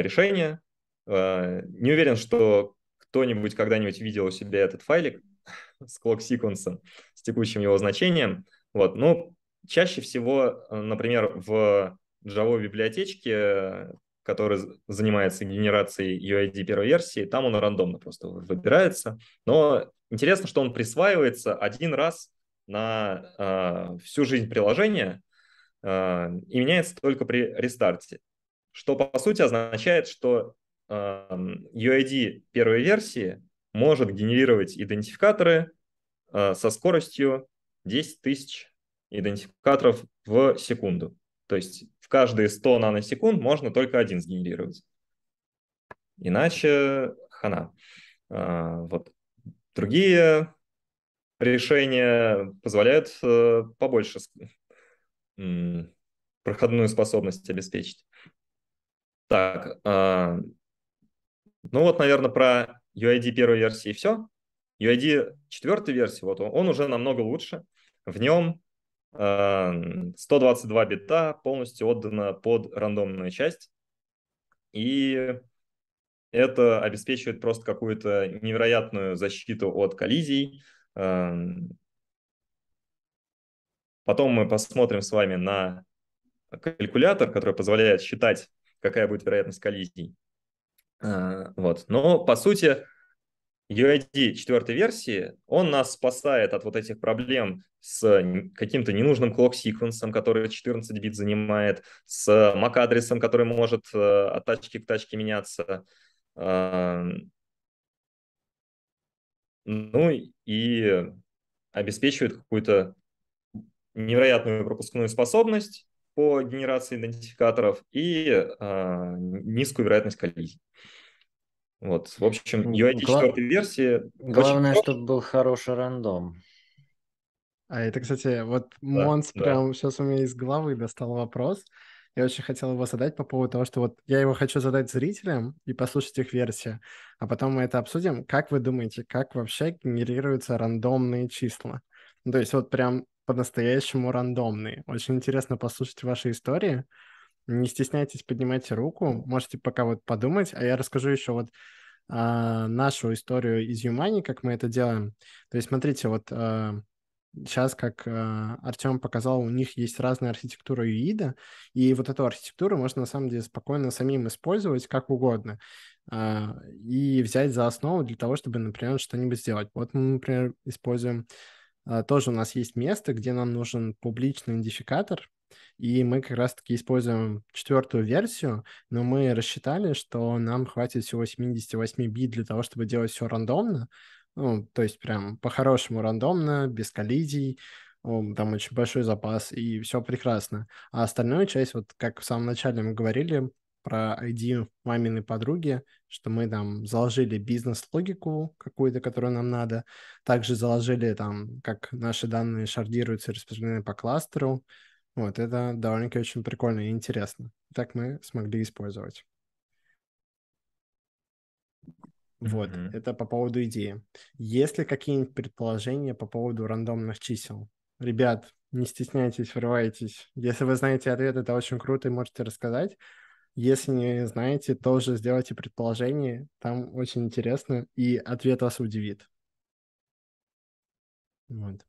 решение. А, не уверен, что кто-нибудь когда-нибудь видел у себя этот файлик с clock sequence, с текущим его значением. Вот. Но чаще всего, например, в Java библиотечке который занимается генерацией UID первой версии, там он рандомно просто выбирается. Но интересно, что он присваивается один раз на э, всю жизнь приложения э, и меняется только при рестарте. Что по сути означает, что э, UID первой версии может генерировать идентификаторы э, со скоростью 10 тысяч идентификаторов в секунду. То есть в каждые 100 наносекунд можно только один сгенерировать. Иначе хана. А, вот. Другие решения позволяют э, побольше проходную способность обеспечить. Так, а, ну вот, наверное, про UID первой версии все. UID четвертой версии, вот он, он уже намного лучше. В нем 122 бита полностью отдано под рандомную часть. И это обеспечивает просто какую-то невероятную защиту от коллизий. Потом мы посмотрим с вами на калькулятор, который позволяет считать, какая будет вероятность коллизий. А, вот. Но, по сути, UID четвертой версии, он нас спасает от вот этих проблем с каким-то ненужным клок-секвенсом, который 14 бит занимает, с MAC-адресом, который может э, от тачки к тачке меняться. Ну и обеспечивает какую-то невероятную пропускную способность по генерации идентификаторов и э, низкую вероятность коллизий. Вот, в общем, UID Гла... 4 версии... Главное, очень... чтобы был хороший рандом. А это, кстати, вот да, Монс да. прям сейчас у меня из головы достал вопрос. Я очень хотел его задать по поводу того, что вот я его хочу задать зрителям и послушать их версию, а потом мы это обсудим. Как вы думаете, как вообще генерируются рандомные числа? Ну, то есть вот прям по-настоящему рандомные. Очень интересно послушать ваши истории. Не стесняйтесь, поднимайте руку, можете пока вот подумать, а я расскажу еще вот а, нашу историю из Юмани, как мы это делаем. То есть смотрите, вот а, сейчас, как а, Артем показал, у них есть разная архитектура ЮИДа, и вот эту архитектуру можно на самом деле спокойно самим использовать как угодно а, и взять за основу для того, чтобы, например, что-нибудь сделать. Вот мы, например, используем а, тоже у нас есть место, где нам нужен публичный идентификатор, и мы как раз-таки используем четвертую версию, но мы рассчитали, что нам хватит всего 78 бит для того, чтобы делать все рандомно, ну, то есть прям по-хорошему рандомно, без коллизий, там очень большой запас, и все прекрасно. А остальную часть, вот как в самом начале мы говорили, про ID маминой подруги, что мы там заложили бизнес-логику какую-то, которую нам надо. Также заложили там, как наши данные шардируются и распространены по кластеру. Вот, это довольно-таки очень прикольно и интересно. Так мы смогли использовать. Вот, mm-hmm. это по поводу идеи. Есть ли какие-нибудь предположения по поводу рандомных чисел? Ребят, не стесняйтесь, врывайтесь. Если вы знаете ответ, это очень круто и можете рассказать. Если не знаете, тоже сделайте предположение. Там очень интересно, и ответ вас удивит. Вот.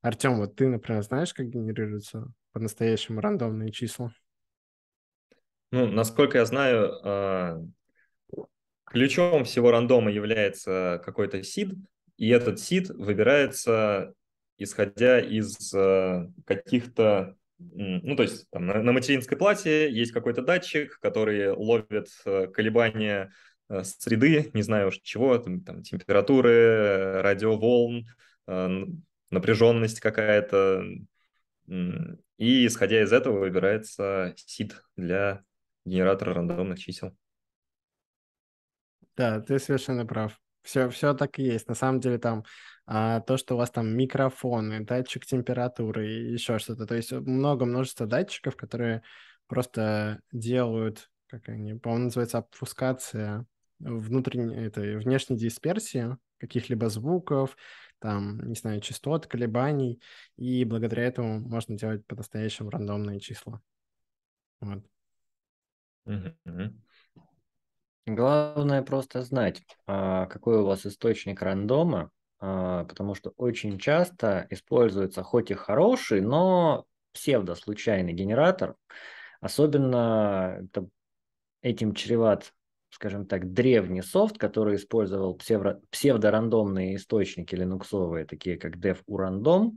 Артем, вот ты, например, знаешь, как генерируются по-настоящему рандомные числа? Ну, насколько я знаю, а, ключом всего рандома является какой-то сид, и этот сид выбирается исходя из а, каких-то ну, то есть там, на, материнской плате есть какой-то датчик, который ловит э, колебания среды, не знаю уж чего, там, температуры, радиоволн, напряженность какая-то. И исходя из этого выбирается сид для генератора рандомных чисел. Да, ты совершенно прав. Все, все так и есть. На самом деле там а, то, что у вас там микрофоны, датчик температуры и еще что-то. То есть много множество датчиков, которые просто делают, как они, по-моему, называется обфускация внутренней, этой внешней дисперсии каких-либо звуков, там, не знаю, частот, колебаний, и благодаря этому можно делать по-настоящему рандомные числа. Вот. Mm-hmm. Главное просто знать, а, какой у вас источник рандома, а, потому что очень часто используется хоть и хороший, но псевдослучайный генератор. Особенно это, этим чреват, скажем так, древний софт, который использовал псевдо, псевдорандомные источники линуксовые, такие как dev-urandom,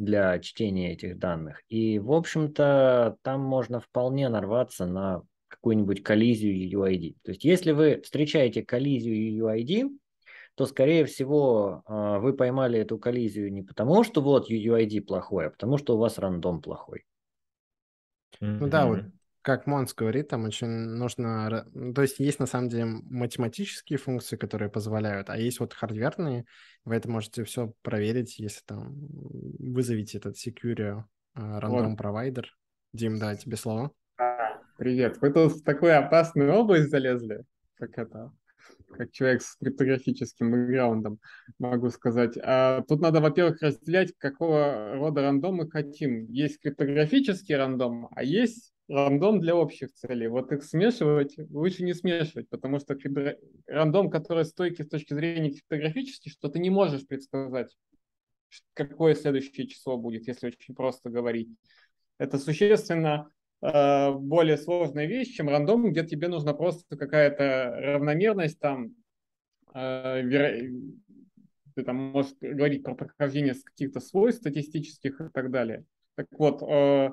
для чтения этих данных. И, в общем-то, там можно вполне нарваться на какую-нибудь коллизию UUID. То есть, если вы встречаете коллизию UUID, то, скорее всего, а, вы поймали эту коллизию не потому, что вот UUID плохой, а потому, что у вас рандом плохой. Ну да, вот как Монс говорит, там очень нужно... Ну, то есть есть на самом деле математические функции, которые позволяют, а есть вот хардверные. Вы это можете все проверить, если там вызовите этот secure рандом uh, провайдер. Дим, да, тебе слово. А, привет. Вы тут в такую опасную область залезли, как это, как человек с криптографическим бэкграундом, могу сказать. А тут надо, во-первых, разделять, какого рода рандом мы хотим. Есть криптографический рандом, а есть рандом для общих целей. Вот их смешивать лучше не смешивать, потому что рандом, который стойкий с точки зрения криптографический, что ты не можешь предсказать, какое следующее число будет, если очень просто говорить. Это существенно э, более сложная вещь, чем рандом, где тебе нужна просто какая-то равномерность, там, э, веро... ты там можешь говорить про прохождение каких-то свойств статистических и так далее. Так вот, э,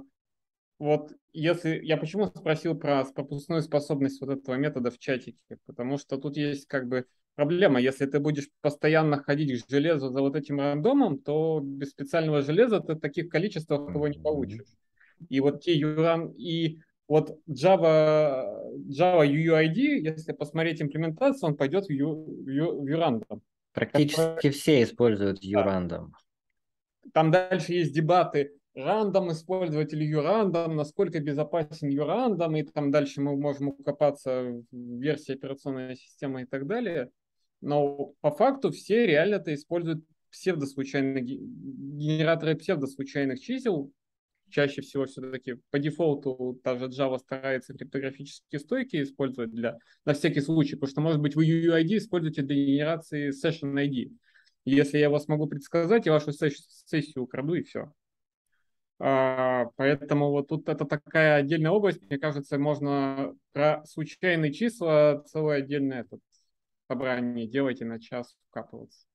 вот если я почему спросил про пропускную способность вот этого метода в чатике, потому что тут есть как бы проблема. Если ты будешь постоянно ходить к железу за вот этим рандомом, то без специального железа ты таких количествах его не получишь. И вот те юран и вот Java, Java UUID, если посмотреть имплементацию, он пойдет в, ю, в, ю, в юрандом. Практически который... все используют юрандом. Там дальше есть дебаты, рандом использовать или юрандом, насколько безопасен юрандом, и там дальше мы можем укопаться в версии операционной системы и так далее. Но по факту все реально-то используют псевдослучайные генераторы псевдослучайных чисел. Чаще всего все-таки по дефолту даже Java старается криптографические стойки использовать для, на всякий случай, потому что, может быть, вы UUID используете для генерации session ID. Если я вас могу предсказать, я вашу сессию украду и все. А, поэтому вот тут это такая отдельная область, мне кажется, можно про случайные числа целое отдельное этот собрание делать и на час вкапываться.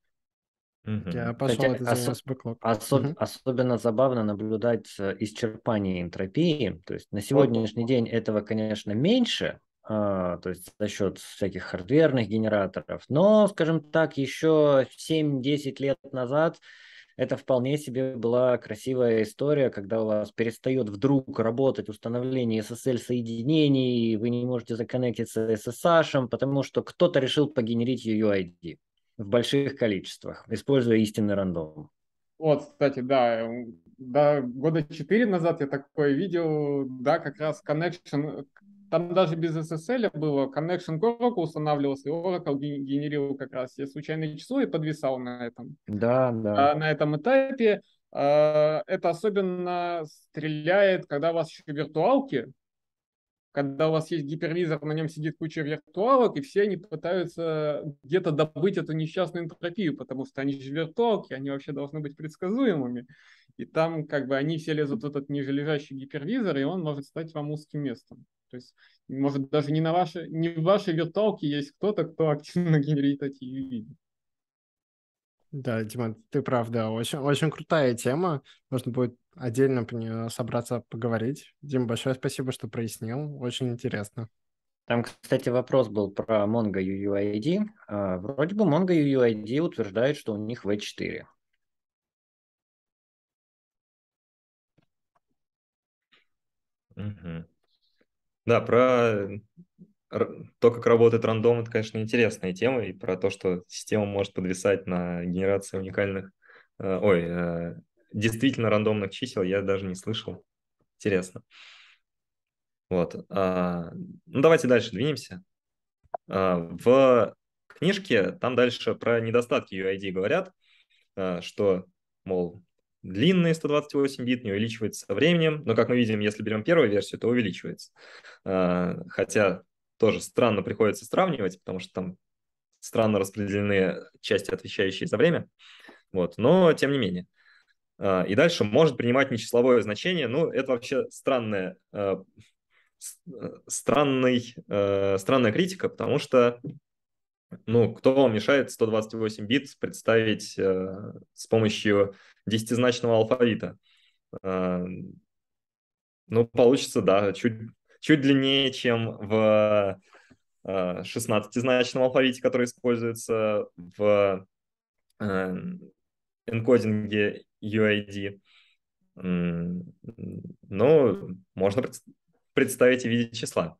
Я пошел Кстати, ос- особ- угу. Особенно забавно наблюдать исчерпание энтропии. То есть на сегодняшний день этого, конечно, меньше, а, то есть за счет всяких хардверных генераторов. Но, скажем так, еще 7-10 лет назад это вполне себе была красивая история, когда у вас перестает вдруг работать установление SSL-соединений, вы не можете законнектиться с SSH, потому что кто-то решил погенерить UUID в больших количествах, используя истинный рандом. Вот, кстати, да, да, года четыре назад я такое видел, да, как раз connection там даже без SSL было, connection к Oracle устанавливался, и Oracle генерировал как раз все случайные число и подвисал на этом. Да, да. А, на этом этапе а, это особенно стреляет, когда у вас еще виртуалки, когда у вас есть гипервизор, на нем сидит куча виртуалок, и все они пытаются где-то добыть эту несчастную энтропию, потому что они же виртуалки, они вообще должны быть предсказуемыми. И там как бы они все лезут в этот нижележащий гипервизор, и он может стать вам узким местом. То есть, может, даже не, на вашей, не в вашей виртуалке есть кто-то, кто активно генерит эти виды. Да, Дима, ты прав, да, очень, очень крутая тема. Нужно будет отдельно по нее собраться, поговорить. Дим, большое спасибо, что прояснил. Очень интересно. Там, кстати, вопрос был про Mongo UUID. А, вроде бы Mongo UUID утверждает, что у них V4. Угу. Да, про то, как работает рандом, это, конечно, интересная тема, и про то, что система может подвисать на генерации уникальных, э, ой, э, действительно рандомных чисел, я даже не слышал. Интересно. Вот. А, ну, давайте дальше двинемся. А, в книжке там дальше про недостатки UID говорят, а, что, мол, длинный 128 бит, не увеличивается со временем, но, как мы видим, если берем первую версию, то увеличивается. А, хотя тоже странно приходится сравнивать, потому что там странно распределены части, отвечающие за время, вот, но тем не менее. А, и дальше может принимать нечисловое значение, ну, это вообще странная, а, странный, странная критика, потому что Ну, кто вам мешает 128 бит представить э, с помощью десятизначного алфавита? Э, ну, получится, да, чуть, чуть длиннее, чем в э, 16-значном алфавите, который используется в э, энкодинге UID. Но можно представить в виде числа.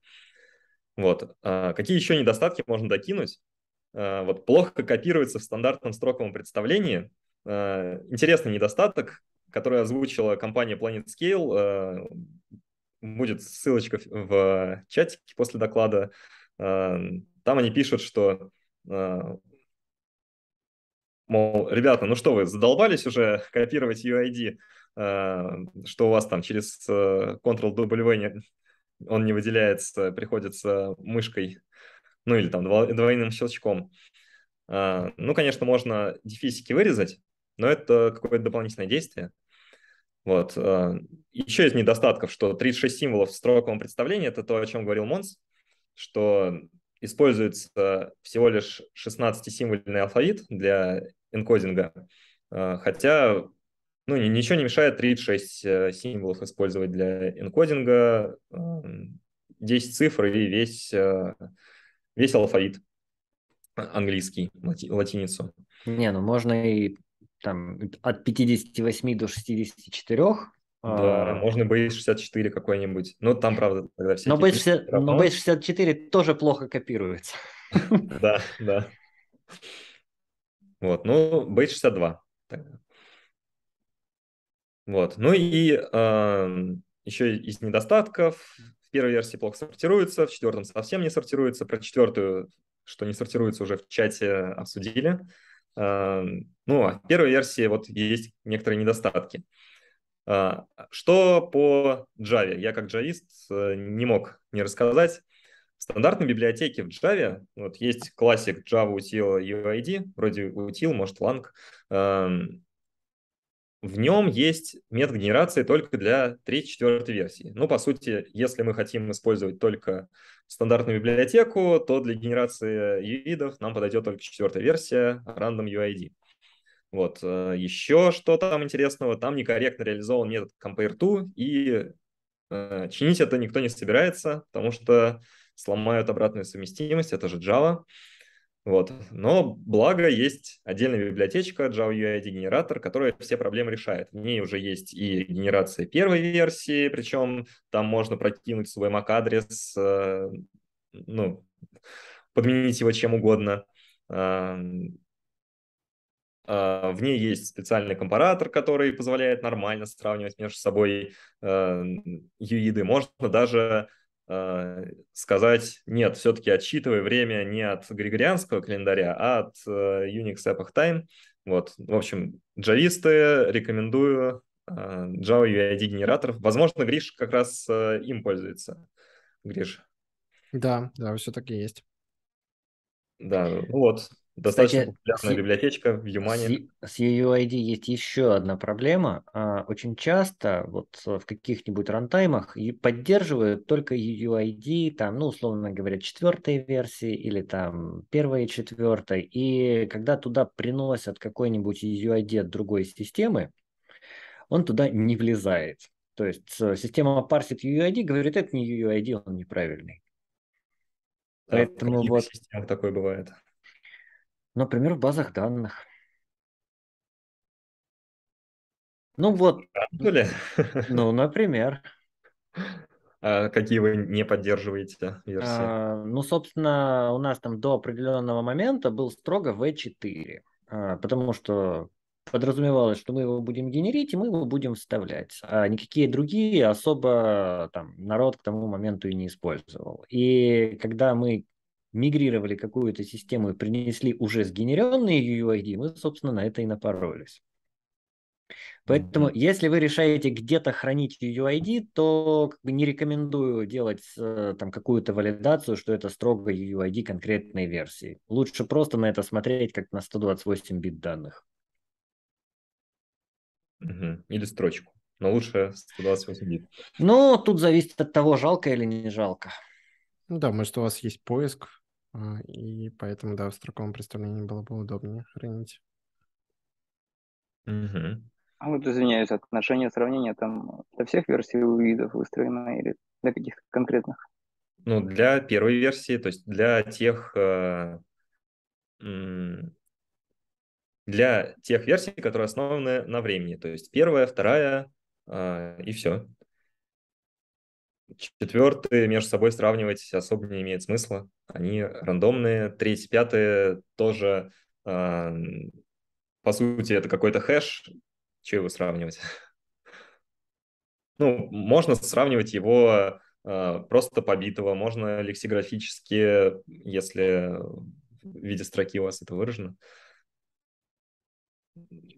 Вот. А какие еще недостатки можно докинуть? А, вот плохо копируется в стандартном строковом представлении. А, интересный недостаток, который озвучила компания Planet Scale, а, будет ссылочка в чатике после доклада. Там они пишут, что мол, ребята, ну что вы, задолбались уже копировать UID, что у вас там через Ctrl-W он не выделяется, приходится мышкой ну или там двойным щелчком. А, ну, конечно, можно дефисики вырезать, но это какое-то дополнительное действие. Вот. А, еще из недостатков, что 36 символов в строковом представлении, это то, о чем говорил Монс, что используется всего лишь 16-символьный алфавит для энкодинга, а, хотя ну, ничего не мешает 36 э, символов использовать для энкодинга, 10 цифр и весь э, весь алфавит английский, лати, латиницу. Не, ну можно и там от 58 до 64. Да, а... можно base64 какой-нибудь. Ну, там, правда, тогда все... Но base, но base64 тоже плохо копируется. Да, да. Вот, ну, base62 Вот, ну и еще из недостатков первой версии плохо сортируется, в четвертом совсем не сортируется. Про четвертую, что не сортируется, уже в чате обсудили. Ну, а в первой версии вот есть некоторые недостатки. А, что по Java? Я как джавист э, не мог не рассказать. В стандартной библиотеке в Java вот есть классик Java util UID, вроде util, может lang, в нем есть метод генерации только для 3-4 версии. Ну, по сути, если мы хотим использовать только стандартную библиотеку, то для генерации UID нам подойдет только четвертая версия Random UID. Вот. Э, еще что там интересного, там некорректно реализован метод compare и э, чинить это никто не собирается, потому что сломают обратную совместимость, это же Java. Вот. Но благо есть отдельная библиотечка Java UID генератор, которая все проблемы решает. В ней уже есть и генерация первой версии, причем там можно прокинуть свой MAC-адрес, э, ну, подменить его чем угодно. Э, в ней есть специальный компаратор, который позволяет нормально сравнивать между собой э, UID. Можно даже сказать, нет, все-таки отсчитывай время не от григорианского календаря, а от э, Unix Epoch Time. Вот, в общем, джависты рекомендую э, Java UID генератор. Возможно, Гриш как раз им пользуется. Гриш. Да, да, все-таки есть. Да, ну вот, Достаточно Кстати, популярная с, библиотечка в Юмане. С, с UUID есть еще одна проблема. А, очень часто вот в каких-нибудь рантаймах поддерживают только UUID, там, ну, условно говоря, четвертой версии или там первой и четвертой. И когда туда приносят какой-нибудь UUID от другой системы, он туда не влезает. То есть система парсит UUID, говорит, это не UUID, он неправильный. Да, Поэтому в вот... системах такое бывает? Например, в базах данных. Ну вот. Были? Ну, например. А какие вы не поддерживаете версии? А, ну, собственно, у нас там до определенного момента был строго V4, а, потому что подразумевалось, что мы его будем генерить, и мы его будем вставлять. А никакие другие особо там народ к тому моменту и не использовал. И когда мы мигрировали какую-то систему и принесли уже сгенеренные UUID, мы, собственно, на это и напоролись. Поэтому, mm-hmm. если вы решаете где-то хранить UUID, то как бы не рекомендую делать э, там какую-то валидацию, что это строго UUID конкретной версии. Лучше просто на это смотреть как на 128 бит данных. Mm-hmm. Или строчку. Но лучше 128 бит. Ну, тут зависит от того, жалко или не жалко. Ну да, может, у вас есть поиск, и поэтому, да, в строковом представлении было бы удобнее хранить. Угу. А вот, извиняюсь, отношение сравнения там для всех версий видов выстроено или для каких-то конкретных? Ну, для первой версии, то есть для тех э, для тех версий, которые основаны на времени. То есть первая, вторая э, и все. Четвертые между собой сравнивать особо не имеет смысла. Они рандомные. Третий, пятый тоже, э, по сути, это какой-то хэш. Чего его сравнивать? Ну, можно сравнивать его э, просто побитого, можно лексиграфически, если в виде строки у вас это выражено.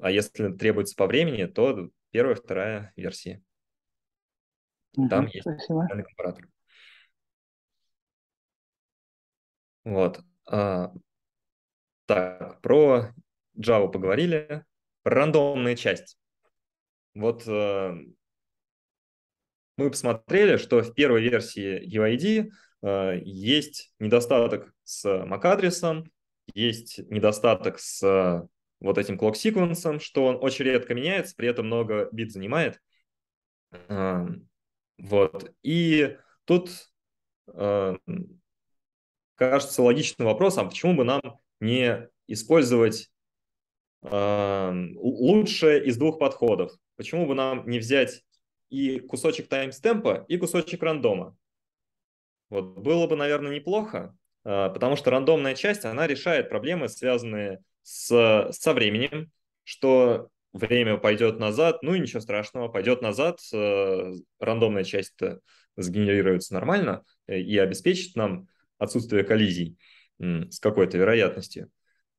А если требуется по времени, то первая, вторая версии. Там есть специальный компаратор. Вот. А, так, про Java поговорили. Про рандомную часть. Вот а, мы посмотрели, что в первой версии UID а, есть недостаток с MAC-адресом, есть недостаток с вот этим clock секвенсом, что он очень редко меняется, при этом много бит занимает. Вот. И тут кажется логичным вопросом, почему бы нам не использовать лучшее из двух подходов? Почему бы нам не взять и кусочек таймстемпа, и кусочек рандома? Вот было бы, наверное, неплохо, а, потому что рандомная часть, она решает проблемы, связанные с, со временем, что время пойдет назад, ну и ничего страшного, пойдет назад, э, рандомная часть сгенерируется нормально э, и обеспечит нам отсутствие коллизий с какой-то вероятностью.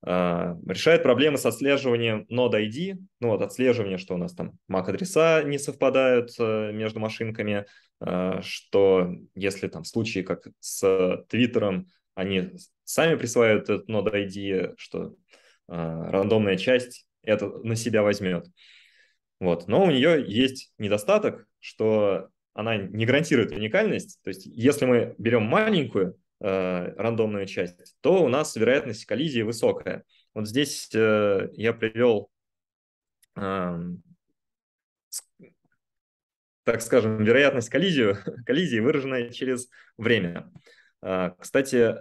А, решает проблемы с отслеживанием node ID, ну вот отслеживание, что у нас там MAC-адреса не совпадают э, между машинками, что если там в случае, как с Твиттером, они сами присваивают этот node ID, что рандомная часть это на себя возьмет. Вот. Но у нее есть недостаток, что она не гарантирует уникальность. То есть если мы берем маленькую э, рандомную часть, то у нас вероятность коллизии высокая. Вот здесь э, я привел, э, так скажем, вероятность коллизии, коллизии, выраженная через время. Э, кстати,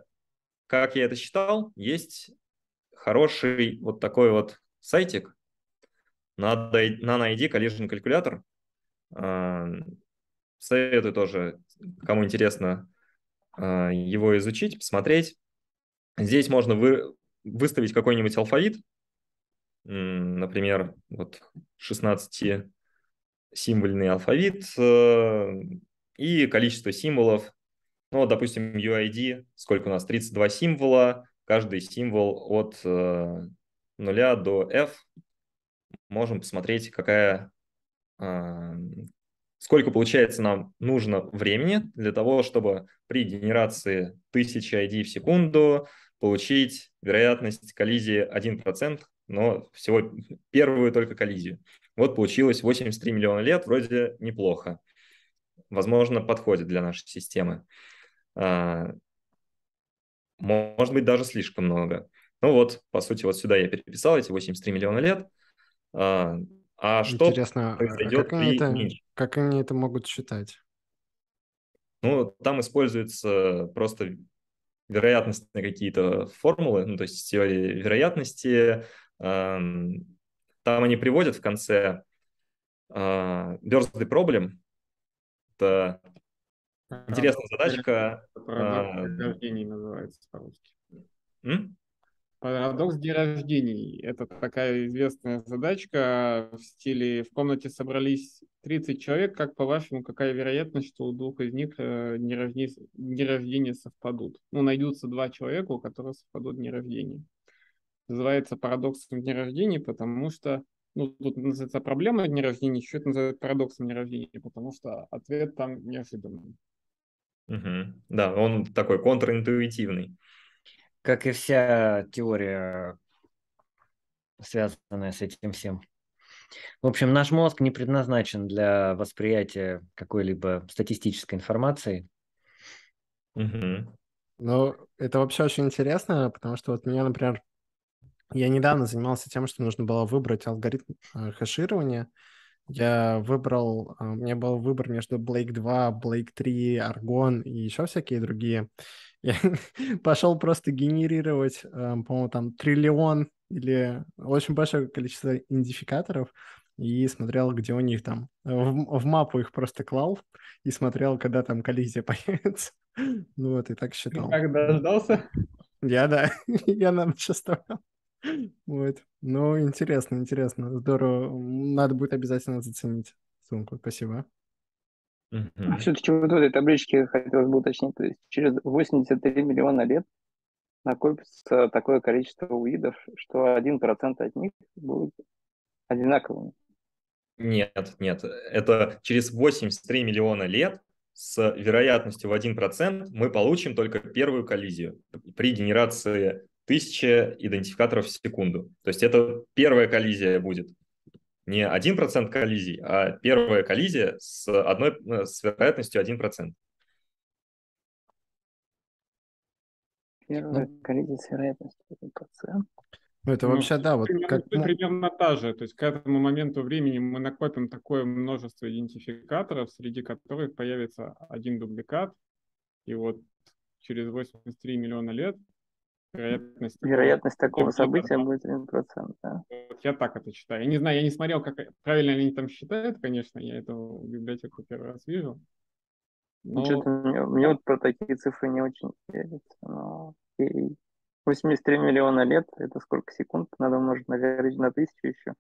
как я это считал, есть хороший вот такой вот сайтик на NanoID Collision Calculator. А, советую тоже, кому интересно, а, его изучить, посмотреть. Здесь можно вы, выставить какой-нибудь алфавит, например, вот 16-символьный алфавит э, и количество символов. Ну, допустим, UID, сколько у нас? 32 символа, каждый символ от э, нуля до f. Можем посмотреть, какая, э, сколько получается нам нужно времени для того, чтобы при генерации 1000 ID в секунду получить вероятность коллизии 1%, но всего первую только коллизию. Вот получилось 83 миллиона лет, вроде неплохо. Возможно, подходит для нашей системы. А, может быть, даже слишком много. Ну вот, по сути, вот сюда я переписал эти 83 миллиона лет. А, а что Интересно, а произойдет как они, это, как они это могут считать? Ну, там используются просто вероятностные какие-то формулы, ну, то есть теории вероятности. Там они приводят в конце birthday problem. Это Интересная задачка. День рождений называется по-русски. Парадокс день рождений. Это такая известная задачка в стиле в комнате собрались 30 человек. Как по-вашему, какая вероятность, что у двух из них э, дни рождения, рождения совпадут? Ну, найдутся два человека, у которых совпадут дни рождения. Называется парадоксом дня рождения, потому что ну, тут называется проблема дня рождения, еще это называется парадоксом дня рождения, потому что ответ там неожиданный. Угу. Да, он такой контринтуитивный. Как и вся теория, связанная с этим всем. В общем, наш мозг не предназначен для восприятия какой-либо статистической информации. Угу. Ну, это вообще очень интересно, потому что вот меня, например, я недавно занимался тем, что нужно было выбрать алгоритм э, хэширования. Я выбрал, э, у меня был выбор между Blake 2, Blake 3, Argon и еще всякие другие. Я пошел просто генерировать, э, по-моему, там триллион или очень большое количество идентификаторов и смотрел, где у них там. В, в мапу их просто клал и смотрел, когда там коллизия появится. Ну вот, и так считал. Как дождался? Я, да, я нам оставлял. Вот. Ну, интересно, интересно. Здорово. Надо будет обязательно заценить сумку. Спасибо. Mm-hmm. Все-таки вот в этой табличке хотелось бы уточнить, то есть через 83 миллиона лет накопится такое количество уидов, что 1% от них будет одинаковыми. Нет, нет. Это через 83 миллиона лет с вероятностью в 1% мы получим только первую коллизию при генерации тысячи идентификаторов в секунду. То есть это первая коллизия будет. Не 1% коллизий, а первая коллизия с, одной, э, с вероятностью 1%. Первая коллизия с вероятностью 1%. Ну, это ну, вообще, да, вот примерно, как... примерно та же. То есть к этому моменту времени мы накопим такое множество идентификаторов, среди которых появится один дубликат, и вот через 83 миллиона лет вероятность... Вероятность такого, события будет 1%, да. Вот я так это считаю. Я не знаю, я не смотрел, как правильно они там считают, конечно, я эту библиотеку первый раз вижу. Но... Что-то мне, мне вот про такие цифры не очень верится, но... И 83 миллиона лет, это сколько секунд? Надо умножить на, на тысячу еще.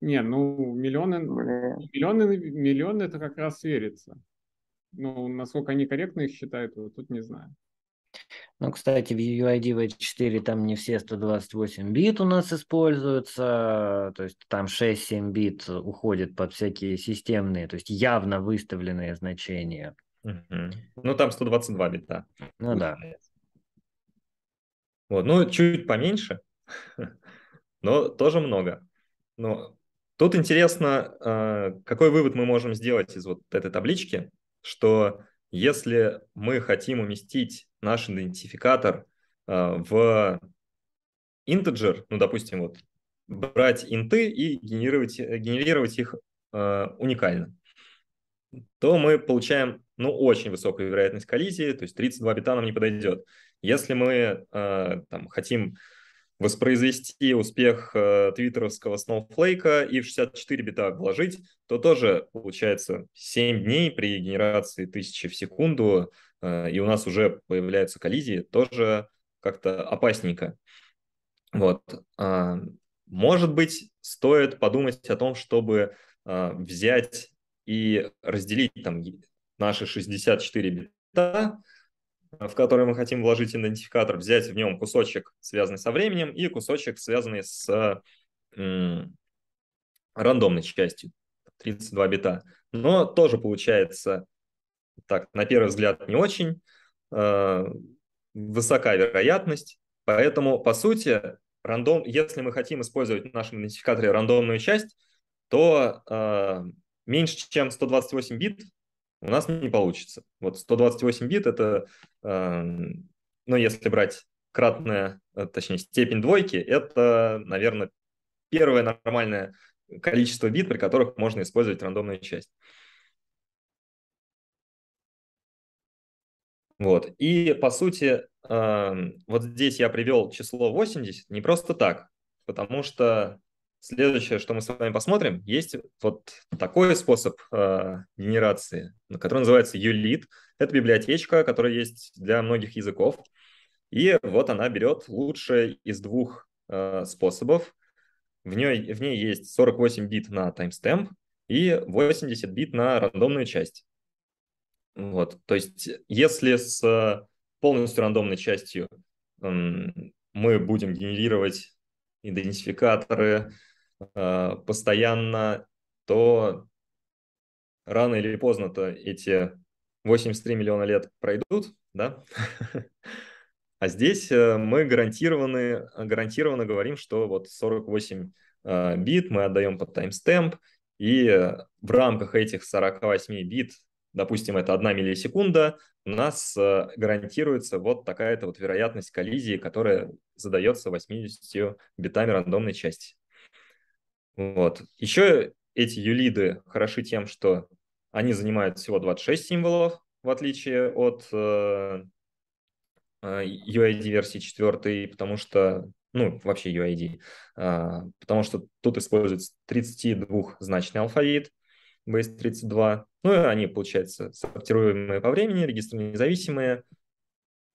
Не, ну миллионы, миллионы, миллионы это как раз верится. Ну, насколько они корректно их считают, вот тут не знаю. Ну, кстати, в UID V4 там не все 128 бит у нас используются, то есть там 6-7 бит уходит под всякие системные, то есть явно выставленные значения. Угу. Ну, там 122 бита. Ну да. Вот, ну, чуть поменьше, но тоже много. Но тут интересно, а, какой вывод мы можем сделать из вот этой таблички, что если мы хотим уместить наш идентификатор а, в integer, ну, допустим, вот брать инты и генерировать, генерировать их а, уникально, то мы получаем ну, очень высокую вероятность коллизии, то есть 32 бита нам не подойдет. Если мы э, там, хотим воспроизвести успех э, твиттеровского Snowflake и в 64 бита вложить, то тоже получается 7 дней при генерации тысячи в секунду, э, и у нас уже появляются коллизии, тоже как-то опасненько. Вот. Э, может быть, стоит подумать о том, чтобы э, взять и разделить там наши 64 бита, в который мы хотим вложить идентификатор, взять в нем кусочек, связанный со временем, и кусочек, связанный с рандомной частью, 32 бита. Но тоже получается, так, на первый взгляд, не очень э, высока вероятность, поэтому, по сути, рандом, если мы хотим использовать в нашем идентификаторе рандомную часть, то э, меньше, чем 128 бит у нас не получится. Вот 128 бит это, э, ну, если брать кратная, э, точнее, степень двойки, это, наверное, первое нормальное количество бит, при которых можно использовать рандомную часть. Вот. И, по сути, э, вот здесь я привел число 80 не просто так, потому что Следующее, что мы с вами посмотрим, есть вот такой способ э, генерации, который называется ULIT. Это библиотечка, которая есть для многих языков. И вот она берет лучшее из двух э, способов. В ней, в ней есть 48 бит на timestamp и 80 бит на рандомную часть. Вот, то есть если с полностью рандомной частью э, мы будем генерировать идентификаторы, Э, постоянно, то рано или поздно-то эти 83 миллиона лет пройдут, да? А здесь э, мы гарантированы, гарантированно говорим, что вот 48 э, бит мы отдаем под таймстемп, и в рамках этих 48 бит допустим, это одна миллисекунда, у нас э, гарантируется вот такая-то вот вероятность коллизии, которая задается 80 битами рандомной части. Вот. Еще эти юлиды хороши тем, что они занимают всего 26 символов, в отличие от э, э UID версии 4, потому что, ну, вообще UID, э, потому что тут используется 32-значный алфавит, Base32. Ну, и они, получается, сортируемые по времени, регистры независимые.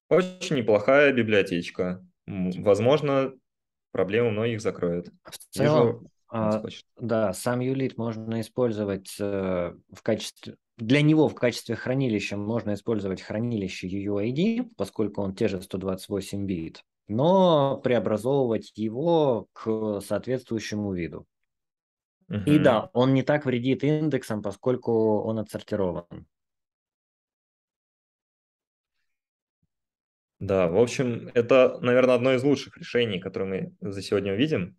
Очень неплохая библиотечка. Возможно, проблему многих закроет. В целом, а, да, сам юлит можно использовать э, в качестве... Для него в качестве хранилища можно использовать хранилище UUID, поскольку он те же 128 бит, но преобразовывать его к соответствующему виду. Угу. И да, он не так вредит индексам, поскольку он отсортирован. Да, в общем, это, наверное, одно из лучших решений, которые мы за сегодня увидим.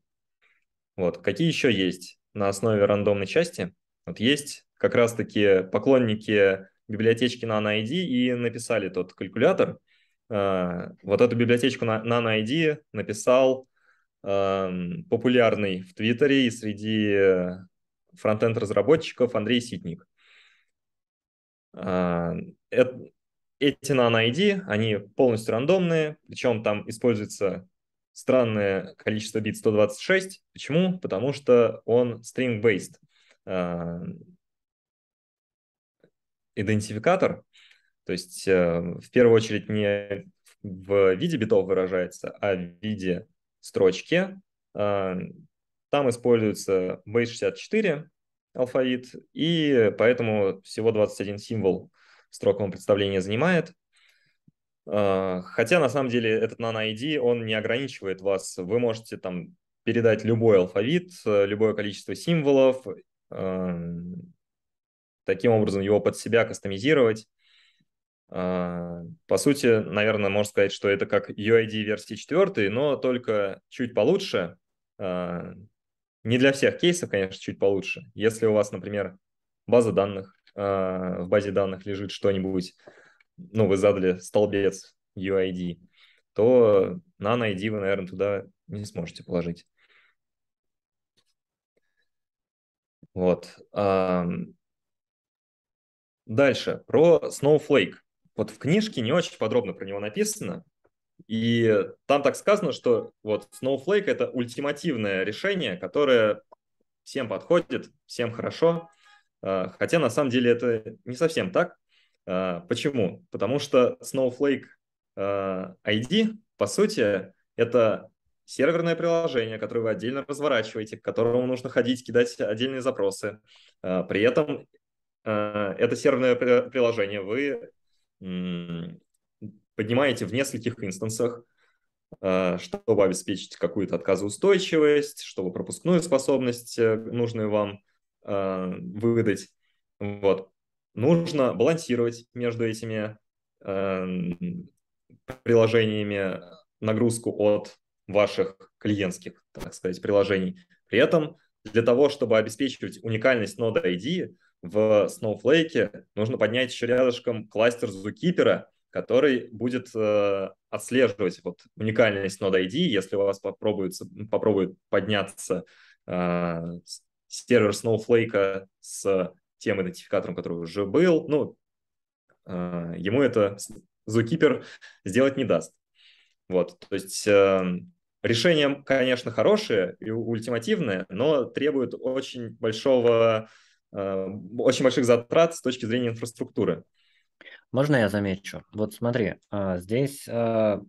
Вот. Какие еще есть на основе рандомной части? Вот есть как раз-таки поклонники библиотечки NanoID и написали тот калькулятор. А, вот эту библиотечку NanoID написал популярный в Твиттере и среди фронтенд разработчиков Андрей Ситник. А, эти nano-ID, они полностью рандомные, причем там используется странное количество бит 126. Почему? Потому что он string-based а, идентификатор, то есть э, в первую очередь не в виде битов выражается, а в виде строчке. А, там используется base64 алфавит, и поэтому всего 21 символ в строковом представлении занимает. А, хотя на самом деле этот nano-ID, он не ограничивает вас. Вы можете там передать любой алфавит, любое количество символов, таким образом его под себя кастомизировать. А, по сути, наверное, можно сказать, что это как UID версии 4, но только чуть получше. Не для всех кейсов, конечно, чуть получше. Если у вас, например, база данных, в базе данных лежит что-нибудь, ну, вы задали столбец UID, то на ID вы, наверное, туда не сможете положить. Вот. Дальше, про Snowflake. Вот в книжке не очень подробно про него написано, и там так сказано, что вот Snowflake — это ультимативное решение, которое всем подходит, всем хорошо, а, хотя на самом деле это не совсем так. А, почему? Потому что Snowflake а, ID, по сути, это серверное приложение, которое вы отдельно разворачиваете, к которому нужно ходить, кидать отдельные запросы. При этом это серверное приложение вы поднимаете в нескольких инстансах, чтобы обеспечить какую-то отказоустойчивость, чтобы пропускную способность э, нужную вам выдать. Вот. Нужно балансировать между этими приложениями нагрузку от ваших клиентских, так сказать, приложений. При этом для того, чтобы обеспечивать уникальность нода ID, в Snowflake нужно поднять еще рядышком кластер Zookeeper, который будет э, отслеживать вот уникальность Node ID, если у вас попробует, попробует подняться э, сервер Snowflake с тем идентификатором, который уже был, ну, э, ему это Zookeeper сделать не даст. Вот, то есть э, решение, конечно, хорошее и ультимативное, но требует очень большого Э, очень больших затрат с точки зрения инфраструктуры. Можно я замечу? Вот смотри, а, здесь а,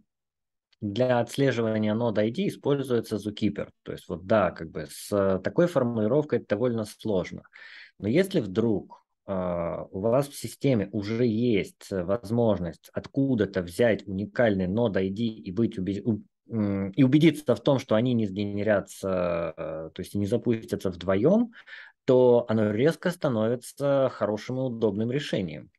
для отслеживания нода ID используется Zookeeper. То есть вот да, как бы с такой формулировкой это довольно сложно. Но если вдруг а, у вас в системе уже есть возможность откуда-то взять уникальный нод ID и быть уби- и убедиться в том, что они не сгенерятся, то есть не запустятся вдвоем, то оно резко становится хорошим и удобным решением.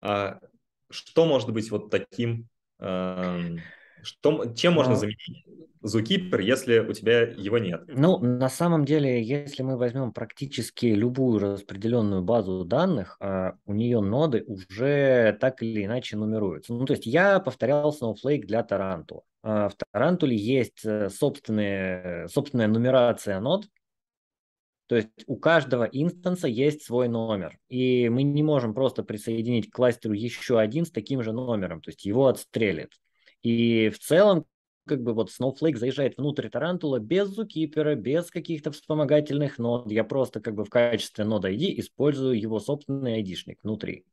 А что может быть вот таким э, Что, чем можно а... заменить Zookeeper, если у тебя его нет? Ну, на самом деле, если мы возьмем практически любую распределенную базу данных, а, у нее ноды уже так или иначе нумеруются. Ну, то есть я повторял Snowflake для Тарантула. А, в Тарантуле есть э, собственные, собственная нумерация нод, то есть у каждого инстанса есть свой номер, и мы не можем просто присоединить к кластеру еще один с таким же номером, то есть его отстрелит. И в целом, как бы вот Snowflake заезжает внутрь Тарантула без зукипера, без каких-то вспомогательных нод. Я просто как бы в качестве node ID использую его собственный ID-шник внутри.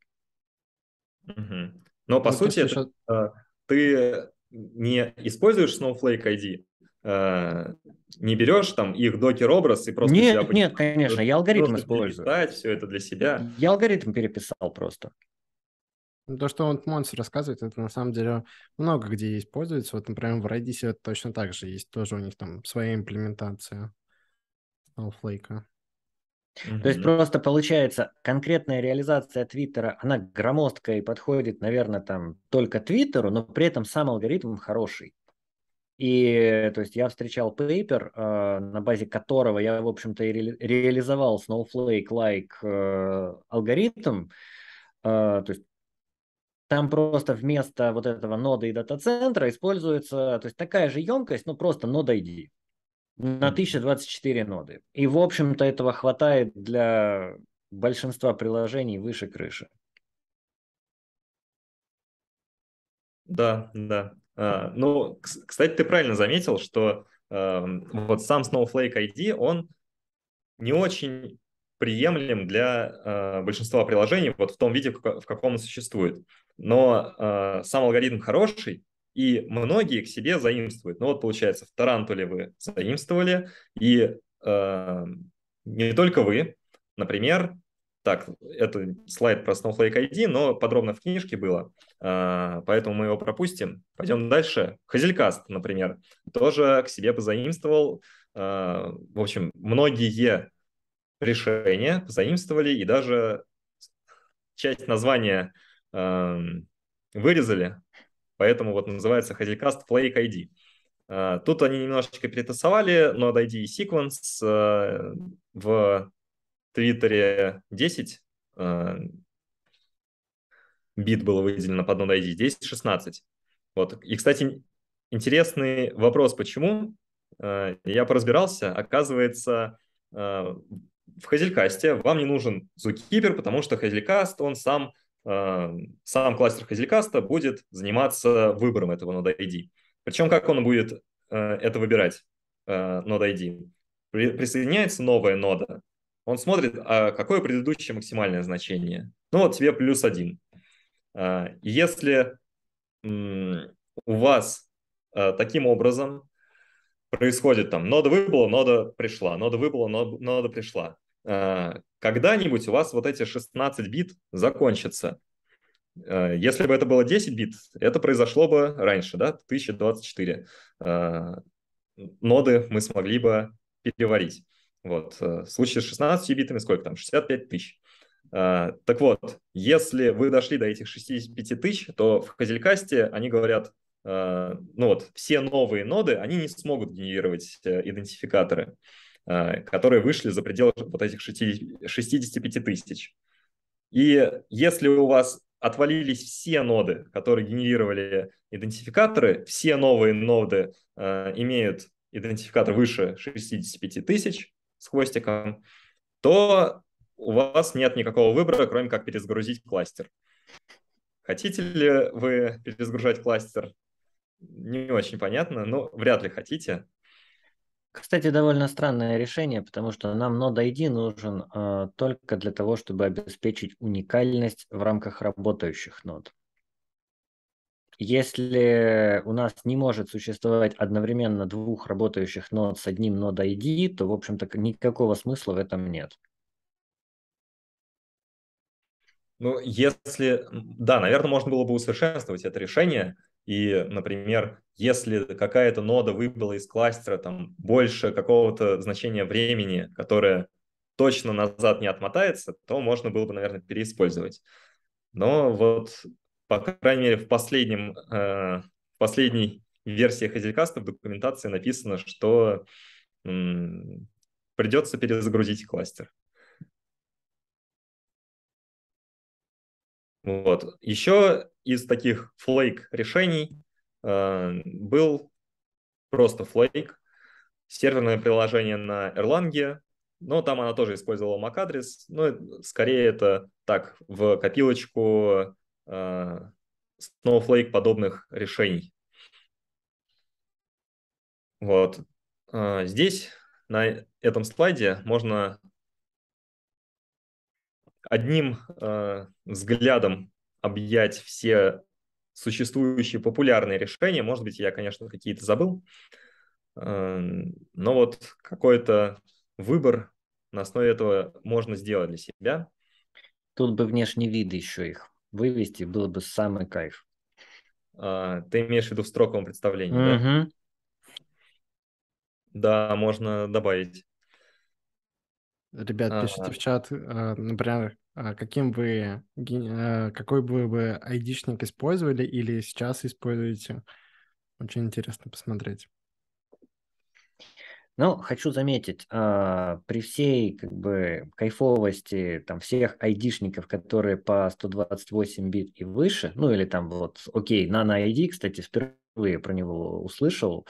Угу. Но по ну, сути, это, еще... А, ты не используешь Snowflake ID, э, не берешь там их докер-образ и просто... Нет, себя нет, конечно, я алгоритм использую. все это для себя. Я алгоритм переписал просто. Ну, то, что он Монс рассказывает, это на самом деле много где используется. Вот, например, в Redis это точно так же есть. Тоже у них там своя имплементация Snowflake. Mm-hmm. То есть просто получается конкретная реализация Твиттера, она громоздкая и подходит, наверное, там только Твиттеру, но при этом сам алгоритм хороший. И то есть я встречал пейпер, э, на базе которого я, в общем-то, и ре- реализовал Snowflake-like э, алгоритм. Э, то есть там просто вместо вот этого нода и дата-центра используется, то есть такая же емкость, но просто нода ID на 1024 ноды. И, в общем-то, этого хватает для большинства приложений выше крыши. Да, да. А, ну, кстати, ты правильно заметил, что а, вот сам Snowflake ID, он не очень приемлем для э, большинства приложений вот в том виде, в каком он существует. Но э, сам алгоритм хороший, и многие к себе заимствуют. Ну вот получается, в Тарантуле вы заимствовали, и э, не только вы. Например, так, это слайд про Snowflake ID, но подробно в книжке было, поэтому мы его пропустим. Пойдем дальше. Хазелькаст, например, тоже к себе позаимствовал. В общем, многие решения заимствовали и даже часть названия э, вырезали, поэтому вот называется Hazelcast Flake ID. Э, тут они немножечко перетасовали, но ID и Sequence э, в Твиттере 10 э, бит было выделено под Node ID, здесь 16. Вот. И, кстати, интересный вопрос, почему? Э, я поразбирался, оказывается, э, в Хазелькасте вам не нужен Zookeeper, потому что Хазелькаст, он сам, э, сам кластер Хазелькаста будет заниматься выбором этого нода ID. Причем как он будет э, это выбирать, э, нода ID? При, присоединяется новая нода, он смотрит, а какое предыдущее максимальное значение. Ну вот тебе плюс один. Э, если у вас э, таким образом происходит там, нода выбыла, нода пришла, нода выбыла, нода пришла. А, когда-нибудь у вас вот эти 16 бит закончатся. А, если бы это было 10 бит, это произошло бы раньше, да, 1024. А, ноды мы смогли бы переварить. Вот. В случае с 16 битами сколько там? 65 тысяч. Так вот, если вы дошли до этих 65 тысяч, то в Хазелькасте они говорят, ну вот, все новые ноды, они не смогут генерировать э, идентификаторы, э, которые вышли за пределы вот этих 65 тысяч. И если у вас отвалились все ноды, которые генерировали идентификаторы, все новые ноды э, имеют идентификатор выше 65 тысяч с хвостиком, то у вас нет никакого выбора, кроме как перезагрузить кластер. Хотите ли вы перезагружать кластер? не очень понятно, но вряд ли хотите. Кстати, довольно странное решение, потому что нам нода ID нужен э, только для того, чтобы обеспечить уникальность в рамках работающих нод. Если у нас не может существовать одновременно двух работающих нод с одним нод ID, то, в общем-то, никакого смысла в этом нет. Ну, если... Да, наверное, можно было бы усовершенствовать это решение – и, например, если какая-то нода выбыла из кластера там больше какого-то значения времени, которое точно назад не отмотается, то можно было бы, наверное, переиспользовать. Но вот, по крайней мере, в последнем, э, последней версии Hazelcast в документации написано, что придется перезагрузить кластер. Вот. Еще из таких флейк решений э, был просто флейк, серверное приложение на Erlang, но там она тоже использовала MAC-адрес, но скорее это так, в копилочку э, Snowflake подобных решений. Вот. Э, здесь на этом слайде можно одним э, взглядом объять все существующие популярные решения. Может быть, я, конечно, какие-то забыл, э, но вот какой-то выбор на основе этого можно сделать для себя. Тут бы внешний вид еще их вывести, было бы самый кайф. А, ты имеешь в виду в строковом представлении, угу. да? Да, можно добавить. Ребят, пишите а... в чат, э, например, а каким вы, э, какой бы вы айдишник использовали или сейчас используете. Очень интересно посмотреть. Ну, хочу заметить, а, при всей как бы кайфовости там всех айдишников, которые по 128 бит и выше, ну или там вот, окей, Nano ID, кстати, впервые про него услышал,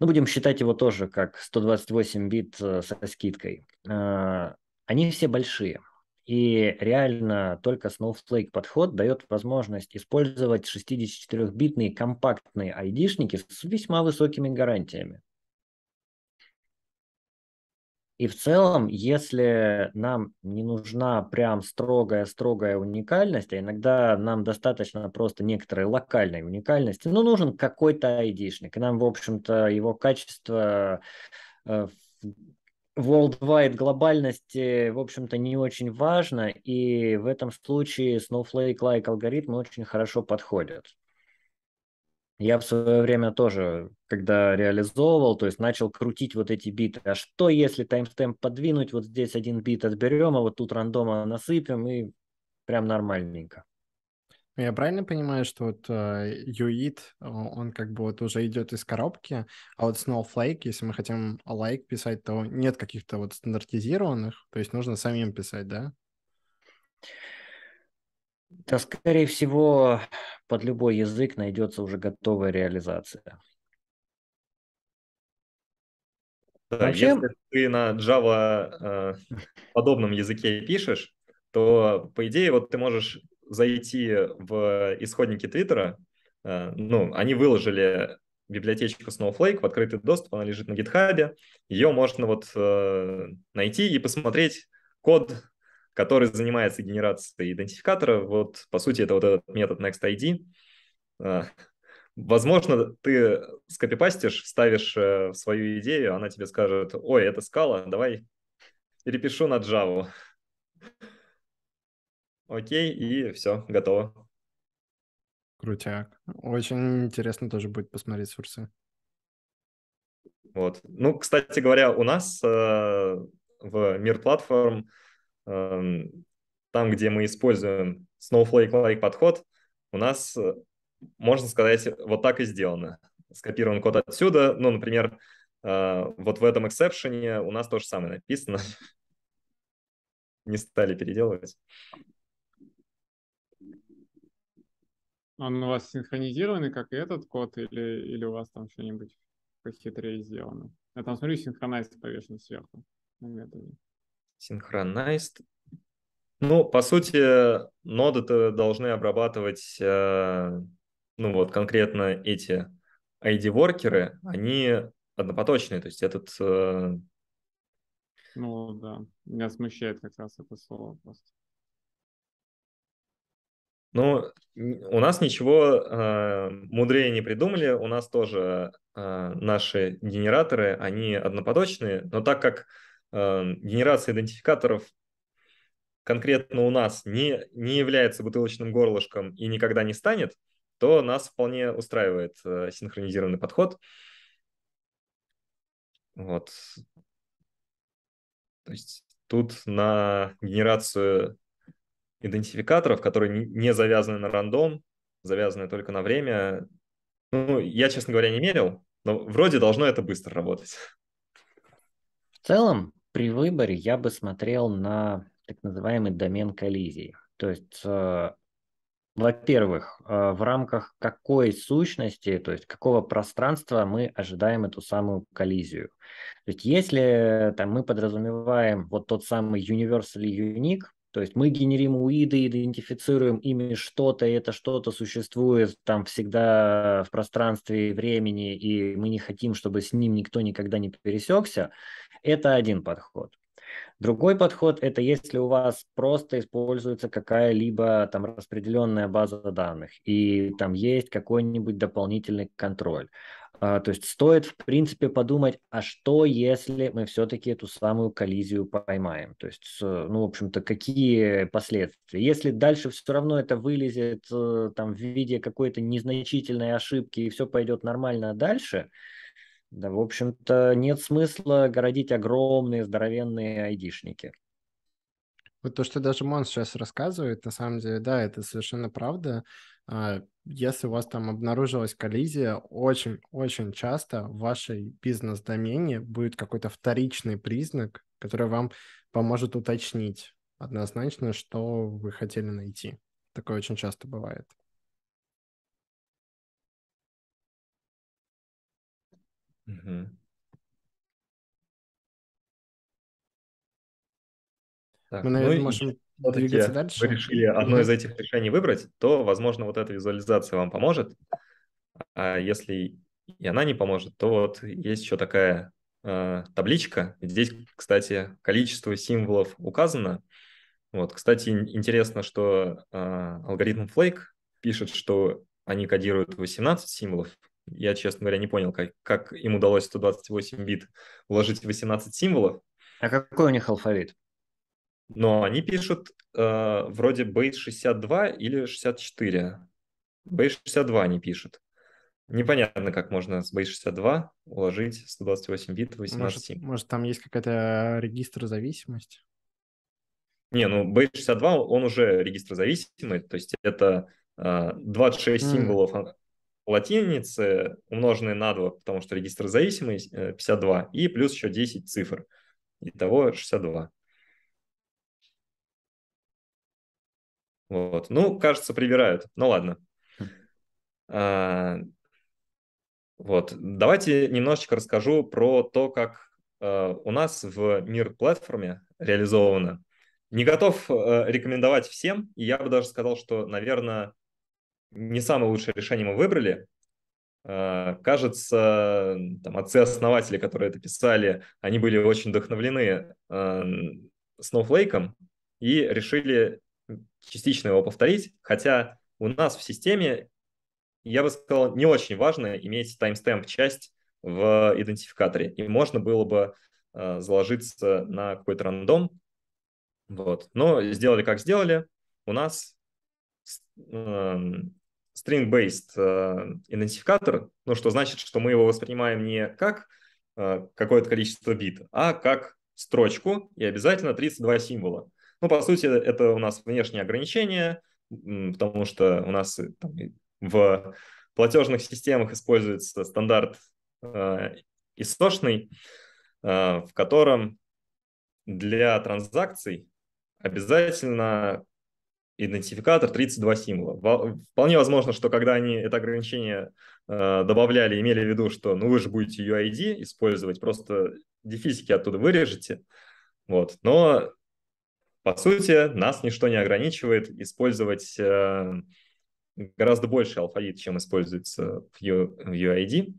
ну, будем считать его тоже как 128 бит э, со скидкой. А, они все большие. И реально только Snowflake подход дает возможность использовать 64-битные компактные айдишники с весьма высокими гарантиями. И в целом, если нам не нужна прям строгая-строгая уникальность, а иногда нам достаточно просто некоторой локальной уникальности, ну, нужен какой-то айдишник. И нам, в общем-то, его качество э, worldwide глобальности, в общем-то, не очень важно. И в этом случае Snowflake-like алгоритмы очень хорошо подходят. Я в свое время тоже, когда реализовывал, то есть начал крутить вот эти биты. А что если таймстемп подвинуть, вот здесь один бит отберем, а вот тут рандома насыпем, и прям нормальненько. Я правильно понимаю, что вот uh, UIT, он как бы вот уже идет из коробки, а вот Snowflake, если мы хотим like писать, то нет каких-то вот стандартизированных, то есть нужно самим писать, да? Да, скорее всего, под любой язык найдется уже готовая реализация. Да, Вообще... Если ты на Java э, подобном языке пишешь, то, по идее, вот ты можешь зайти в исходники Твиттера, э, ну, они выложили библиотечку Snowflake в открытый доступ, она лежит на GitHub, ее можно вот э, найти и посмотреть код который занимается генерацией идентификатора. Вот, по сути, это вот этот метод NextID. А, возможно, ты скопипастишь, вставишь э, свою идею, она тебе скажет, ой, это скала, давай перепишу на Java. Окей, и все, готово. Крутяк. Очень интересно тоже будет посмотреть сурсы. Вот. Ну, кстати говоря, у нас э, в Мир платформ Эм, там, где мы используем Snowflake-like подход, у нас, э, можно сказать, вот так и сделано. Скопирован код отсюда, ну, например, э, вот в этом эксепшене у нас то же самое написано. Не стали переделывать. Он у вас синхронизированный, как и этот код, или, или у вас там что-нибудь похитрее сделано? Я там смотрю, синхронайз повешен сверху на методе. Synchronized. Ну, по сути, ноды-то должны обрабатывать, э, ну вот конкретно эти ID-воркеры, они однопоточные, то есть этот... Э, ну да, меня смущает как раз это слово просто. Ну, у нас ничего э, мудрее не придумали, у нас тоже э, наши генераторы, они однопоточные, но так как Эм, генерация идентификаторов конкретно у нас не, не является бутылочным горлышком и никогда не станет, то нас вполне устраивает э, синхронизированный подход. Вот. То есть тут на генерацию идентификаторов, которые не завязаны на рандом, завязаны только на время, Ну, я, честно говоря, не мерил, но вроде должно это быстро работать. В целом, при выборе я бы смотрел на так называемый домен коллизии. То есть, э, во-первых, э, в рамках какой сущности, то есть какого пространства мы ожидаем эту самую коллизию. То есть если там, мы подразумеваем вот тот самый universally unique, то есть мы генерим уиды, идентифицируем ими что-то, и это что-то существует там всегда в пространстве и времени, и мы не хотим, чтобы с ним никто никогда не пересекся. Это один подход. Другой подход – это если у вас просто используется какая-либо там распределенная база данных, и там есть какой-нибудь дополнительный контроль. А, то есть стоит, в принципе, подумать, а что, если мы все-таки эту самую коллизию поймаем? То есть, ну, в общем-то, какие последствия? Если дальше все равно это вылезет э, там в виде какой-то незначительной ошибки и все пойдет нормально дальше, да, в общем-то, нет смысла городить огромные здоровенные айдишники. Вот то, что даже Мон сейчас рассказывает, на самом деле, да, это совершенно правда. А, если у вас там обнаружилась коллизия, очень-очень часто в вашей бизнес-домене будет какой-то вторичный признак, который вам поможет уточнить однозначно, что вы хотели найти. Такое очень часто бывает. Угу. Так, Мы, наверное, ну, можем двигаться дальше. Вы решили одно из этих решений выбрать, то, возможно, вот эта визуализация вам поможет. А если и она не поможет, то вот есть еще такая э, табличка. Здесь, кстати, количество символов указано. Вот, кстати, интересно, что э, алгоритм Flake пишет, что они кодируют 18 символов. Я, честно говоря, не понял, как, как им удалось 128 бит вложить в 18 символов. А какой у них алфавит? Но они пишут э, вроде base 62 или 64. Base 62 они пишут. Непонятно, как можно с base 62 уложить 128 бит в 18 может, может, там есть какая-то регистр зависимости? Не, ну base 62, он уже регистр зависимый, то есть это э, 26 mm. символов латиницы, умноженные на 2, потому что регистр зависимый 52, э, и плюс еще 10 цифр. Итого 62. Вот. Ну, кажется, прибирают. Ну ладно. Хм. А, вот. Давайте немножечко расскажу про то, как а, у нас в мир платформе реализовано. Не готов а, рекомендовать всем, и я бы даже сказал, что, наверное, не самое лучшее решение мы выбрали. А, кажется, там, отцы-основатели, которые это писали, они были очень вдохновлены Snowflake и решили частично его повторить, хотя у нас в системе, я бы сказал, не очень важно иметь timestamp часть в идентификаторе, и можно было бы э, заложиться на какой-то рандом, вот. Но сделали как сделали, у нас э, string-based э, идентификатор, ну, что значит, что мы его воспринимаем не как э, какое-то количество бит, а как строчку и обязательно 32 символа. Ну, по сути, это у нас внешние ограничения, потому что у нас э, там, в платежных системах используется стандарт э, истошный, э, в котором для транзакций обязательно идентификатор 32 символа. Вполне возможно, что когда они это ограничение э, добавляли, имели в виду, что ну вы же будете UID использовать, просто дефисики оттуда вырежете. Вот. Но по сути, нас ничто не ограничивает использовать э, гораздо больше алфавит, чем используется в, UID.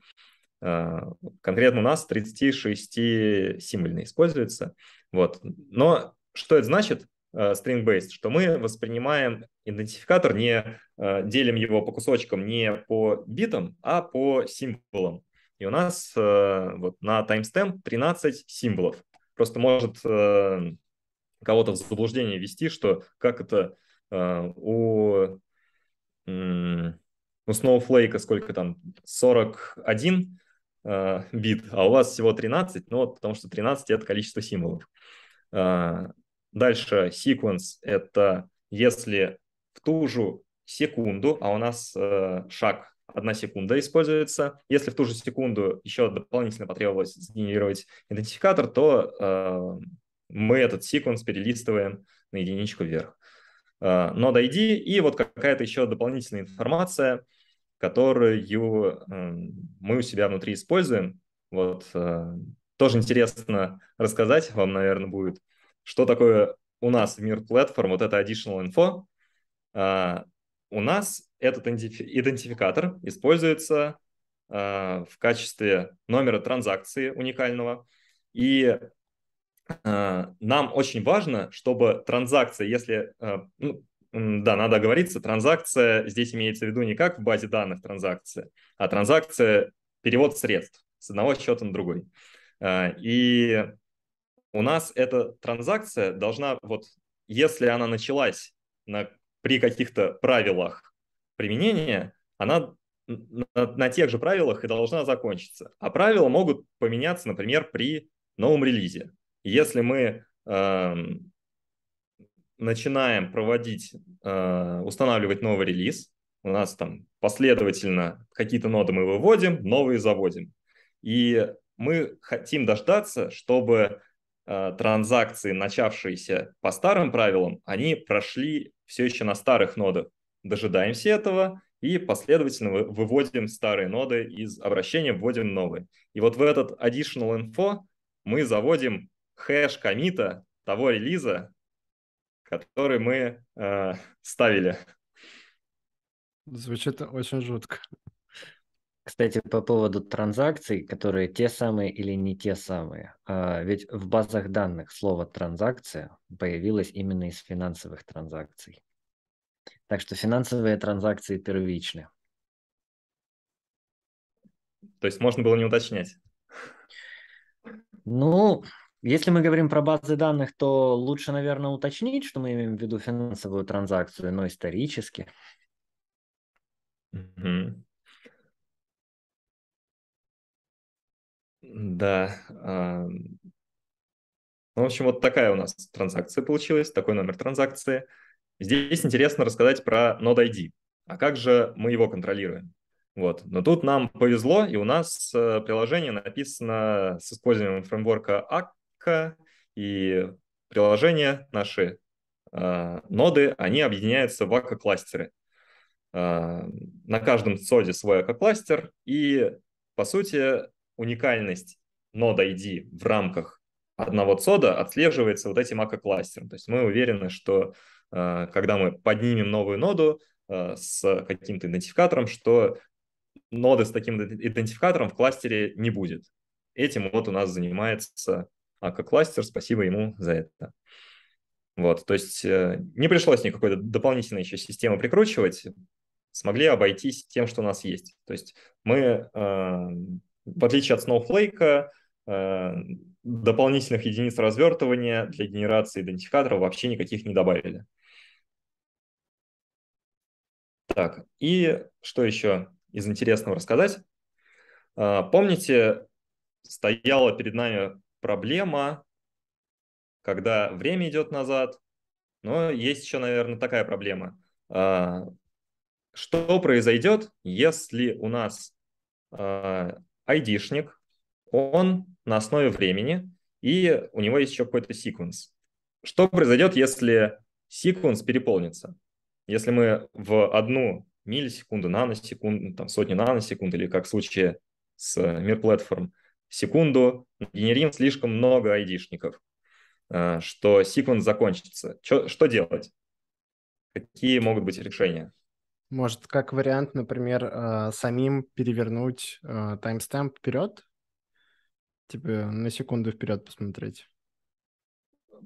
Э, конкретно у нас 36-символьный используется. Вот. Но что это значит? Э, string-based, что мы воспринимаем идентификатор, не делим его по кусочкам не по битам, а по символам. И у нас вот на timestamp 13 символов. Просто может кого-то в заблуждение ввести, что как это э, у, э, у Snowflake сколько там, 41 э, бит, а у вас всего 13, ну потому что 13 это количество символов. Э, дальше sequence это если в ту же секунду, а у нас э, шаг одна секунда используется. Если в ту же секунду еще дополнительно потребовалось сгенерировать идентификатор, то э, мы этот секвенс перелистываем на единичку вверх. Э, node ID и вот какая-то еще дополнительная информация, которую э, мы у себя внутри используем. Вот э, тоже интересно рассказать вам, наверное, будет, что такое у нас мир платформ, вот это additional info. Э, у нас этот идентификатор используется э, в качестве номера транзакции уникального. И нам очень важно, чтобы транзакция, если, э, ну, да, надо оговориться, транзакция здесь имеется в виду не как в базе данных транзакция, а транзакция перевод средств с одного счета на другой. Э, и у нас эта транзакция должна, вот если она началась на, при каких-то правилах применения, она на, на тех же правилах и должна закончиться. А правила могут поменяться, например, при новом релизе. Если мы э, начинаем проводить, э, устанавливать новый релиз, у нас там последовательно какие-то ноды мы выводим, новые заводим. И мы хотим дождаться, чтобы э, транзакции, начавшиеся по старым правилам, они прошли все еще на старых нодах дожидаемся этого и последовательно выводим старые ноды из обращения, вводим новые. И вот в этот additional info мы заводим хэш комита того релиза, который мы э, ставили. Звучит очень жутко. Кстати, по поводу транзакций, которые те самые или не те самые. А, ведь в базах данных слово «транзакция» появилось именно из финансовых транзакций. Так что финансовые транзакции первичны. То есть можно было не уточнять? Ну, если мы говорим про базы данных, то лучше, наверное, уточнить, что мы имеем в виду финансовую транзакцию, но исторически. Угу. Да. Ну, в общем, вот такая у нас транзакция получилась, такой номер транзакции. Здесь интересно рассказать про Node ID. А как же мы его контролируем? Вот. Но тут нам повезло, и у нас э, приложение написано с использованием фреймворка и приложения наши э, ноды, они объединяются в Akka-кластеры. Э, на каждом соде свой Akka-кластер, и, по сути, уникальность Node ID в рамках одного цода отслеживается вот этим Akka-кластером. То есть мы уверены, что Э, когда мы поднимем новую ноду э, с каким-то идентификатором, что ноды с таким идентификатором в кластере не будет. Этим вот у нас занимается АК-кластер, спасибо ему за это. Вот, то есть э, не пришлось никакой дополнительной еще системы прикручивать, смогли обойтись тем, что у нас есть. То есть мы, в отличие от Snowflake, дополнительных единиц развертывания для генерации идентификаторов вообще никаких не добавили. Так, и что еще из интересного рассказать? А, помните, стояла перед нами проблема, когда время идет назад, но есть еще, наверное, такая проблема. А, что произойдет, если у нас а, айдишник, он на основе времени, и у него есть еще какой-то секвенс. Что произойдет, если секвенс переполнится? Если мы в одну миллисекунду, наносекунду, там, сотни наносекунд, или как в случае с Мир Platform, секунду генерим слишком много айдишников, э, что секвенс закончится. Что, что делать? Какие могут быть решения? Может, как вариант, например, э, самим перевернуть э, таймстемп вперед? Типа на секунду вперед посмотреть.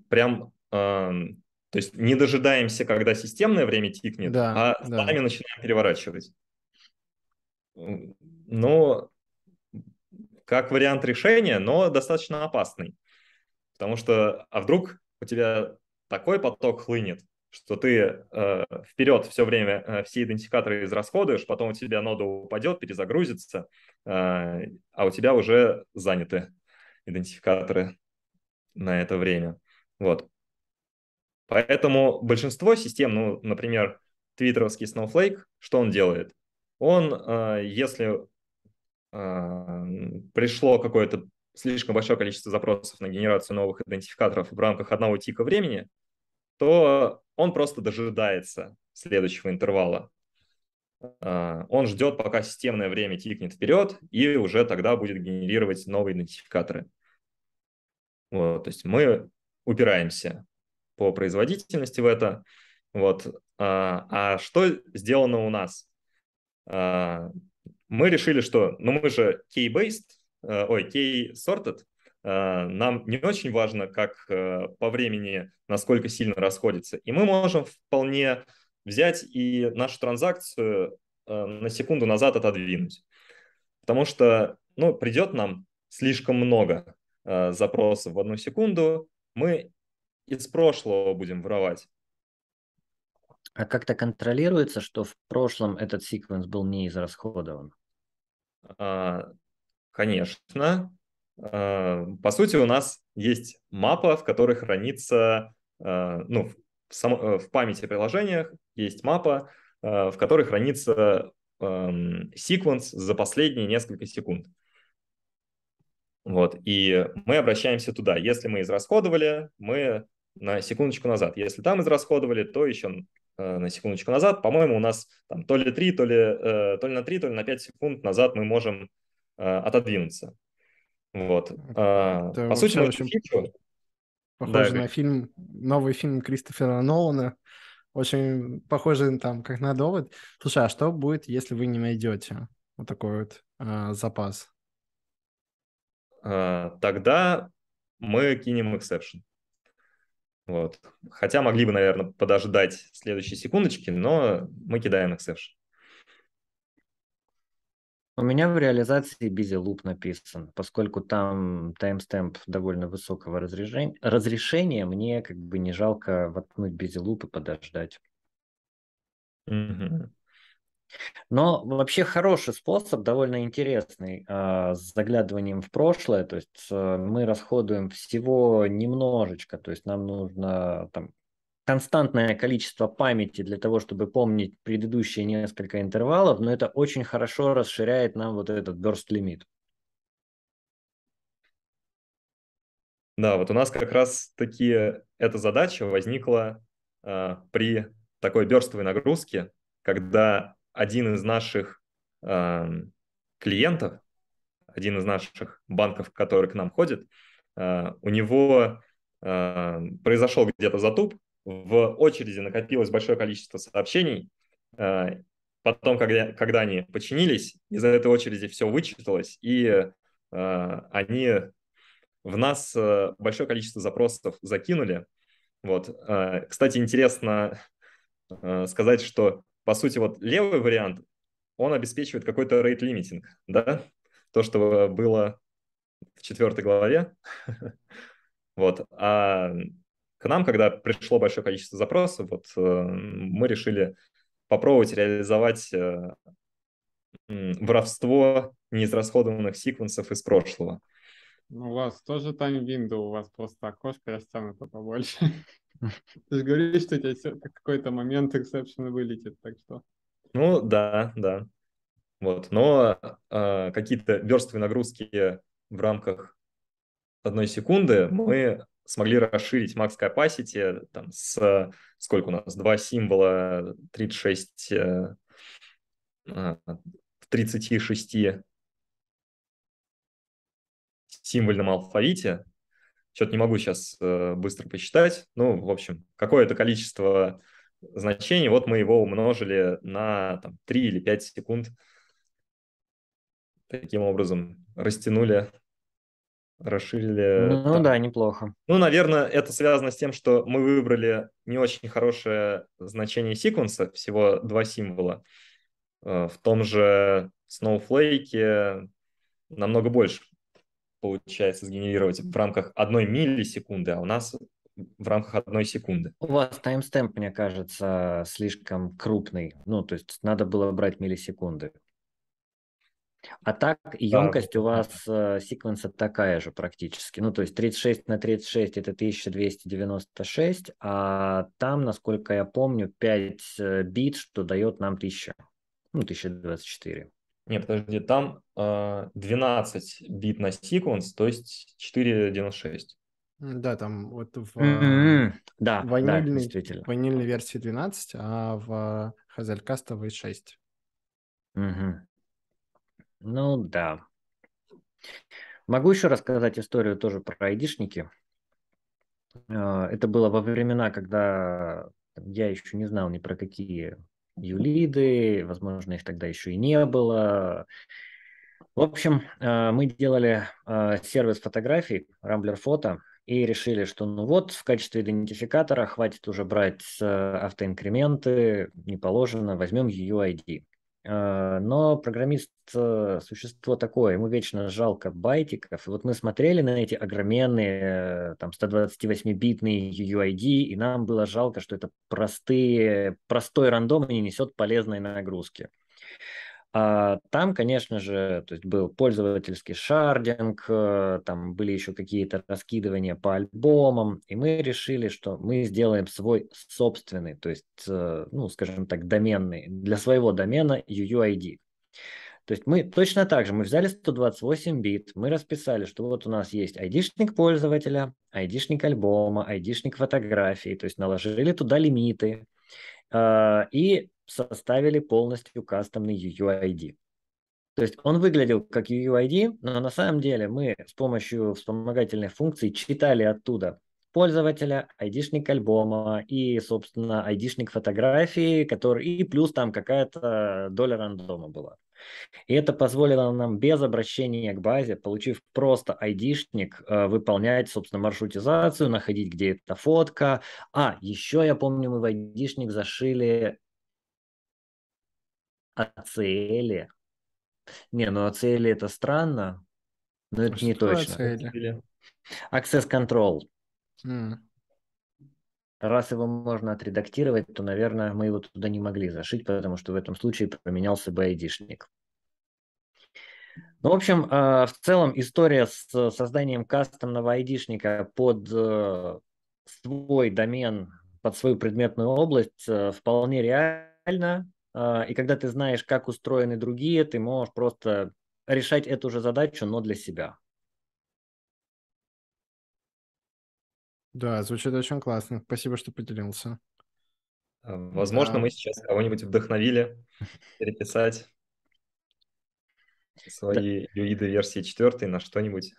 Прям то есть не дожидаемся, когда системное время тикнет, да, а да. сами начинаем переворачивать. Но как вариант решения, но достаточно опасный. Потому что, а вдруг у тебя такой поток хлынет, что ты э, вперед все время э, все идентификаторы израсходуешь, потом у тебя нода упадет, перезагрузится, э, а у тебя уже заняты идентификаторы на это время. Вот. Поэтому большинство систем, ну, например, твиттеровский Snowflake, что он делает? он, если пришло какое-то слишком большое количество запросов на генерацию новых идентификаторов в рамках одного тика времени, то он просто дожидается следующего интервала. А, он ждет, пока системное время тикнет вперед, и уже тогда будет генерировать новые идентификаторы. Вот, то есть мы упираемся по производительности в это. Вот. А, а что сделано у нас? Мы решили, что ну мы же key-based, э, ой, key-sorted, э, нам не очень важно, как э, по времени, насколько сильно расходится. И мы можем вполне взять и нашу транзакцию на секунду назад отодвинуть. Потому что ну, придет нам слишком много запросов в одну секунду, мы из прошлого будем воровать. А как-то контролируется, что в прошлом этот секвенс был не израсходован? А, конечно. А, по сути, у нас есть мапа, в которой хранится, а, ну, в, сам, э, в памяти приложениях есть мапа, в которой хранится секвенс за последние несколько секунд. Вот, и мы обращаемся туда. Если мы израсходовали, мы на секундочку назад. Если там израсходовали, то еще на секундочку назад. По-моему, у нас там то ли 3, то ли, э, то ли на 3, то ли на 5 секунд назад мы можем э, отодвинуться. Вот. Это По сути, мы очень фичу... Похоже да, на фильм, новый фильм Кристофера Нолана. Очень похоже там, как на довод. Слушай, а что будет, если вы не найдете вот такой вот э, запас? Тогда мы кинем эксепшн. Вот. Хотя могли бы, наверное, подождать следующие секундочки, но мы кидаем exception. У меня в реализации busy loop написан, поскольку там таймстемп довольно высокого разрешения, разрешения, мне как бы не жалко воткнуть busy loop и подождать. Угу. Но вообще хороший способ, довольно интересный, а, с заглядыванием в прошлое. То есть э, мы расходуем всего немножечко, то есть нам нужно там, константное количество памяти для того, чтобы помнить предыдущие несколько интервалов, но это очень хорошо расширяет нам вот этот burst лимит. Да, вот у нас как раз таки эта задача возникла э, при такой берстовой нагрузке, когда один из наших э, клиентов, один из наших банков, который к нам ходит, э, у него э, произошел где-то затуп, в очереди накопилось большое количество сообщений, э, потом, когда, когда они починились, из этой очереди все вычиталось, и э, они в нас э, большое количество запросов закинули. Вот. Э, кстати, интересно э, сказать, что по сути, вот левый вариант, он обеспечивает какой-то rate limiting, да, то, что было в четвертой главе. вот. А к нам, когда пришло большое количество запросов, вот э, мы решили попробовать реализовать э, воровство неизрасходованных секвенсов из прошлого. Ну, у вас тоже window, у вас просто окошко растянуто побольше. Ты же говоришь, что у тебя какой-то момент эксепшн вылетит, так что... Ну, да, да. Вот, но э, какие-то верстовые нагрузки в рамках одной секунды мы смогли расширить max capacity там, с сколько у нас? Два символа 36 э, в 36 символьном алфавите что-то не могу сейчас э, быстро посчитать. Ну, в общем, какое-то количество значений, вот мы его умножили на там, 3 или 5 секунд. Таким образом, растянули, расширили. Ну там. да, неплохо. Ну, наверное, это связано с тем, что мы выбрали не очень хорошее значение секвенса, всего два символа. Э, в том же Snowflake намного больше получается сгенерировать в рамках одной миллисекунды, а у нас в рамках одной секунды. У вас таймстемп, мне кажется, слишком крупный. Ну, то есть надо было брать миллисекунды. А так, емкость да. у вас э, секвенса такая же практически. Ну, то есть 36 на 36 это 1296, а там, насколько я помню, 5 э, бит, что дает нам 1000. ну, 1024. Нет, подожди, там э, 12 бит на секвенс, то есть 4.96. Да, там вот в Mm-hmm. Да, да, ванильной, действительно. ванильной версии 12, а в Hazelcast 6. Мгм. Ну да. Могу еще рассказать историю тоже про айдишники. А, Это было во времена, когда я еще не знал ни про какие юлиды, возможно, их тогда еще и не было. В общем, а, мы делали а, сервис фотографий Rambler Photo и решили, что ну вот в качестве идентификатора хватит уже брать э, автоинкременты, не положено, возьмем. Э, Но программист э, существо такое, ему вечно жалко байтиков. Вот мы смотрели на эти огроменные, э, там, 128-битные UUID, и нам было жалко, что это простые, простой рандом и не несет полезной нагрузки. А там, конечно же, то есть был пользовательский шардинг, э, там были еще какие-то раскидывания по альбомам, и мы решили, что мы сделаем свой собственный, то есть, э, ну, скажем так, доменный, для своего домена UUID. То есть мы точно так же, мы взяли 128 бит, мы расписали, что вот у нас есть айдишник пользователя, айдишник альбома, айдишник фотографии, то есть наложили туда лимиты, э, и составили полностью кастомный UUID. То есть он выглядел как UUID, но на самом деле мы с помощью вспомогательных функций читали оттуда пользователя, айдишник альбома и, собственно, айдишник фотографии, который и плюс там какая-то доля рандома была. И это позволило нам без обращения к базе, получив просто айдишник, э, выполнять, собственно, маршрутизацию, находить, где эта фотка. А, еще я помню, мы в айдишник зашили ACL. Не, ну ACL это странно, но это не Что точно. ACL? Access Control. М. Раз его можно отредактировать, то, наверное, мы его туда не могли зашить, потому что в этом случае поменялся бы айдишник. Ну, в общем, э, в целом история с созданием кастомного айдишника под э, свой домен, под свою предметную область э, вполне реальна. Э, И когда ты знаешь, как устроены другие, ты можешь просто решать эту же задачу, но для себя. Да, звучит очень классно. Спасибо, что поделился. А, Возможно, Да. мы сейчас кого-нибудь вдохновили переписать свои юиды версии 4 на что-нибудь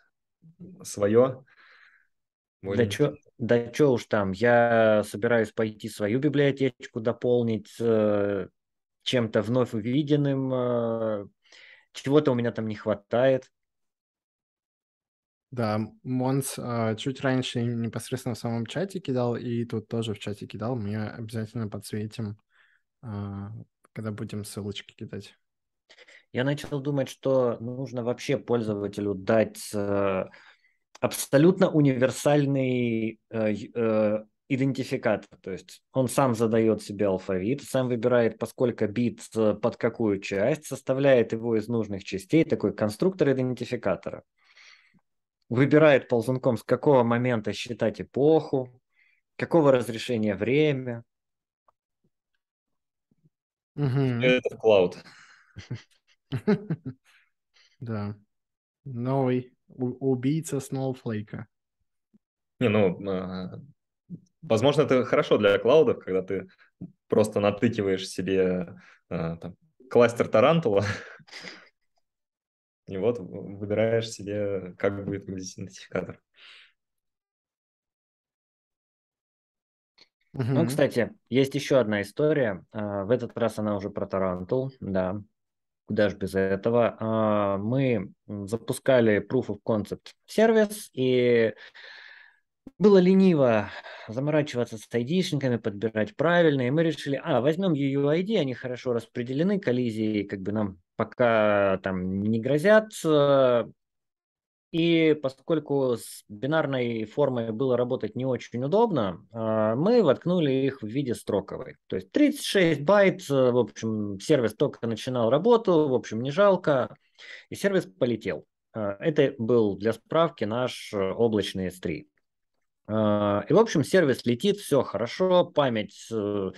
свое. Да чё, да чё уж там, я собираюсь пойти свою библиотечку дополнить э, чем-то вновь увиденным, э, чего-то у меня там не хватает. Да, Монс а, чуть раньше непосредственно в самом чате кидал, и тут тоже в чате кидал. Мы обязательно подсветим, а, когда будем ссылочки кидать. Я начал думать, что нужно вообще пользователю дать э, абсолютно универсальный э, э, идентификатор. То есть он сам задает себе алфавит, сам выбирает, по сколько бит э, под какую часть, составляет его из нужных частей, такой конструктор идентификатора. Выбирает ползунком, с какого момента считать эпоху, какого разрешения время. Мгм. Это в клауд. Да. Новый убийца Сноуфлейка. Не, ну, а, возможно, это хорошо для клаудов, когда ты просто натыкиваешь себе а, там, кластер тарантула, и вот выбираешь себе, как будет выглядеть идентификатор. Ну, Мгм. кстати, есть еще одна история. А, В этот раз она уже про Тарантул, да. Куда же без этого? А, Мы запускали Proof of Concept сервис, и было лениво заморачиваться с айдишниками, подбирать правильные. Мы решили, а, возьмем UUID, они хорошо распределены, коллизии как бы нам пока там не грозят. э, И поскольку с бинарной формой было работать не очень удобно, а, мы воткнули их в виде строковой. То есть 36 байт, э, в общем, сервис только начинал работу, в общем, не жалко, и сервис полетел. Это был для справки наш э, облачный S3. А, и, в общем, сервис летит, все хорошо, память э,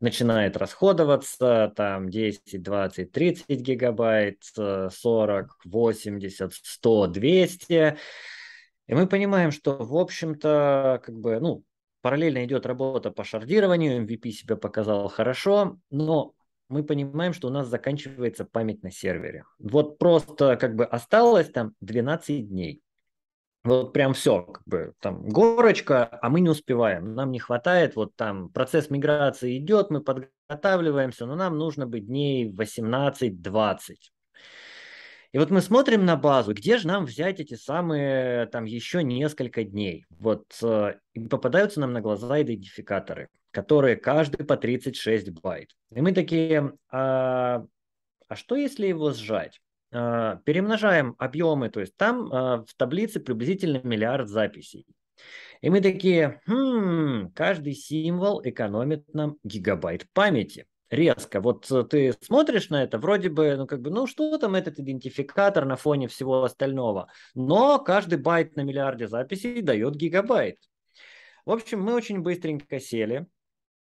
начинает расходоваться, там 10, 20, 30 гигабайт, 40, 80, 100, 200. И мы понимаем, что, в общем-то, как бы, ну, параллельно идет работа по шардированию, MVP себя показал хорошо, но мы понимаем, что у нас заканчивается память на сервере. Вот просто как бы осталось там 12 дней. Вот прям все, как бы там горочка, а мы не успеваем, нам не хватает, вот там процесс миграции идет, мы подготавливаемся, но нам нужно быть дней 18-20. И вот мы смотрим на базу, где же нам взять эти самые там еще несколько дней. Вот э, попадаются нам на глаза идентификаторы, которые каждый по 36 байт. И мы такие, а, а что если его сжать? А, перемножаем объемы, то есть там а, в таблице приблизительно миллиард записей. И мы такие, хм, каждый символ экономит нам гигабайт памяти резко. Вот э, ты смотришь на это, вроде бы, ну как бы, ну что там этот идентификатор на фоне всего остального, но каждый байт на миллиарде записей дает гигабайт. В общем, мы очень быстренько сели,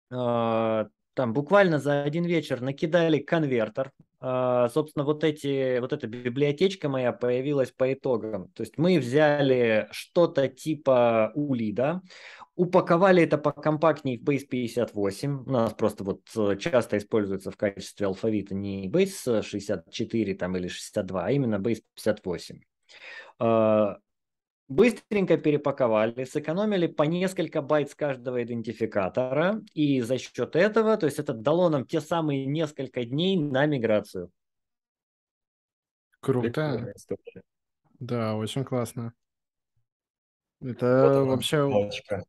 а, там буквально за один вечер накидали конвертер. А, собственно, вот, эти, вот эта библиотечка моя появилась по итогам. То есть мы взяли что-то типа улида, упаковали это покомпактнее в Base 58. У нас просто вот э, часто используется в качестве алфавита не Base 64 там, или 62, а именно Base 58 быстренько перепаковали, сэкономили по несколько байт с каждого идентификатора, и за счет этого, то есть это дало нам те самые несколько дней на миграцию. Круто. Да, очень классно. Это вот вообще... Лодочка.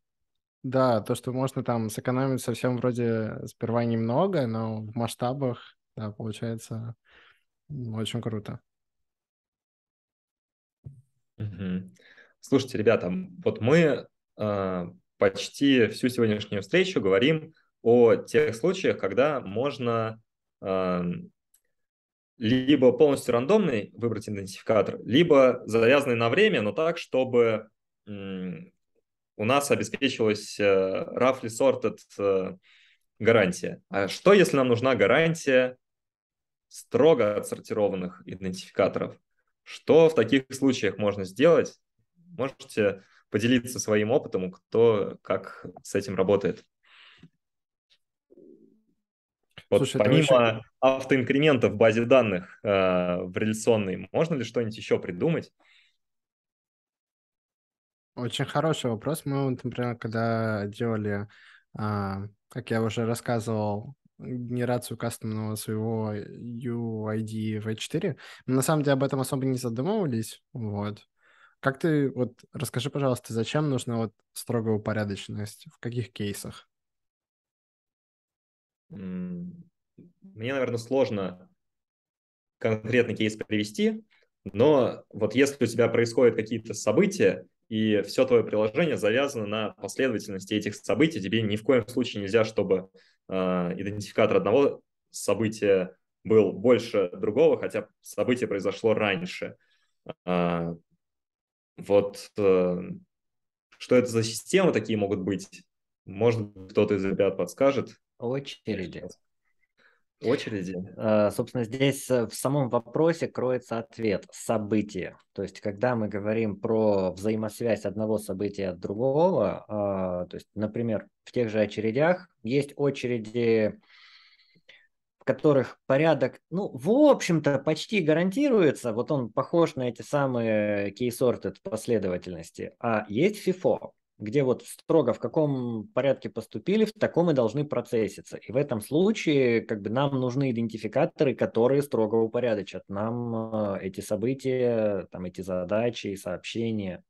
Да, то, что можно там сэкономить совсем вроде сперва немного, но в масштабах, да, получается очень круто. Угу. Слушайте, ребята, вот мы э, почти всю сегодняшнюю встречу говорим о тех случаях, когда можно э, либо полностью рандомный выбрать идентификатор, либо завязанный на время, но так, чтобы у нас обеспечилась э, roughly sorted э, гарантия. А что, если нам нужна гарантия строго отсортированных идентификаторов? Что в таких случаях можно сделать? Можете поделиться своим опытом, кто как с этим работает? Вот Слушай, помимо очень... автоинкремента в базе данных э, в реляционной, можно ли что-нибудь еще придумать? Очень хороший вопрос. Мы, например, когда делали, а, как я уже рассказывал, генерацию кастомного своего UID V4, мы на самом деле об этом особо не задумывались, вот. Как ты, вот расскажи, пожалуйста, зачем нужна вот строгая упорядоченность? В каких кейсах? Мне, наверное, сложно конкретный кейс привести, но вот если у тебя происходят какие-то события, и все твое приложение завязано на последовательности этих событий, тебе ни в коем случае нельзя, чтобы э, идентификатор одного события был больше другого, хотя событие произошло раньше. А, вот э, что это за системы такие могут быть? Может, кто-то из ребят подскажет? Очереди. Очереди. Uh, собственно, здесь э, в самом вопросе кроется ответ – событие. То есть, когда мы говорим про взаимосвязь одного события от другого, то есть, например, в тех же очередях есть очереди которых порядок, ну, в общем-то, почти гарантируется, вот он похож на эти самые key-sorted последовательности, а есть FIFO, где вот строго в каком порядке поступили, в таком и должны процесситься. И в этом случае как бы нам нужны идентификаторы, которые строго упорядочат нам э, эти события, там эти задачи сообщения.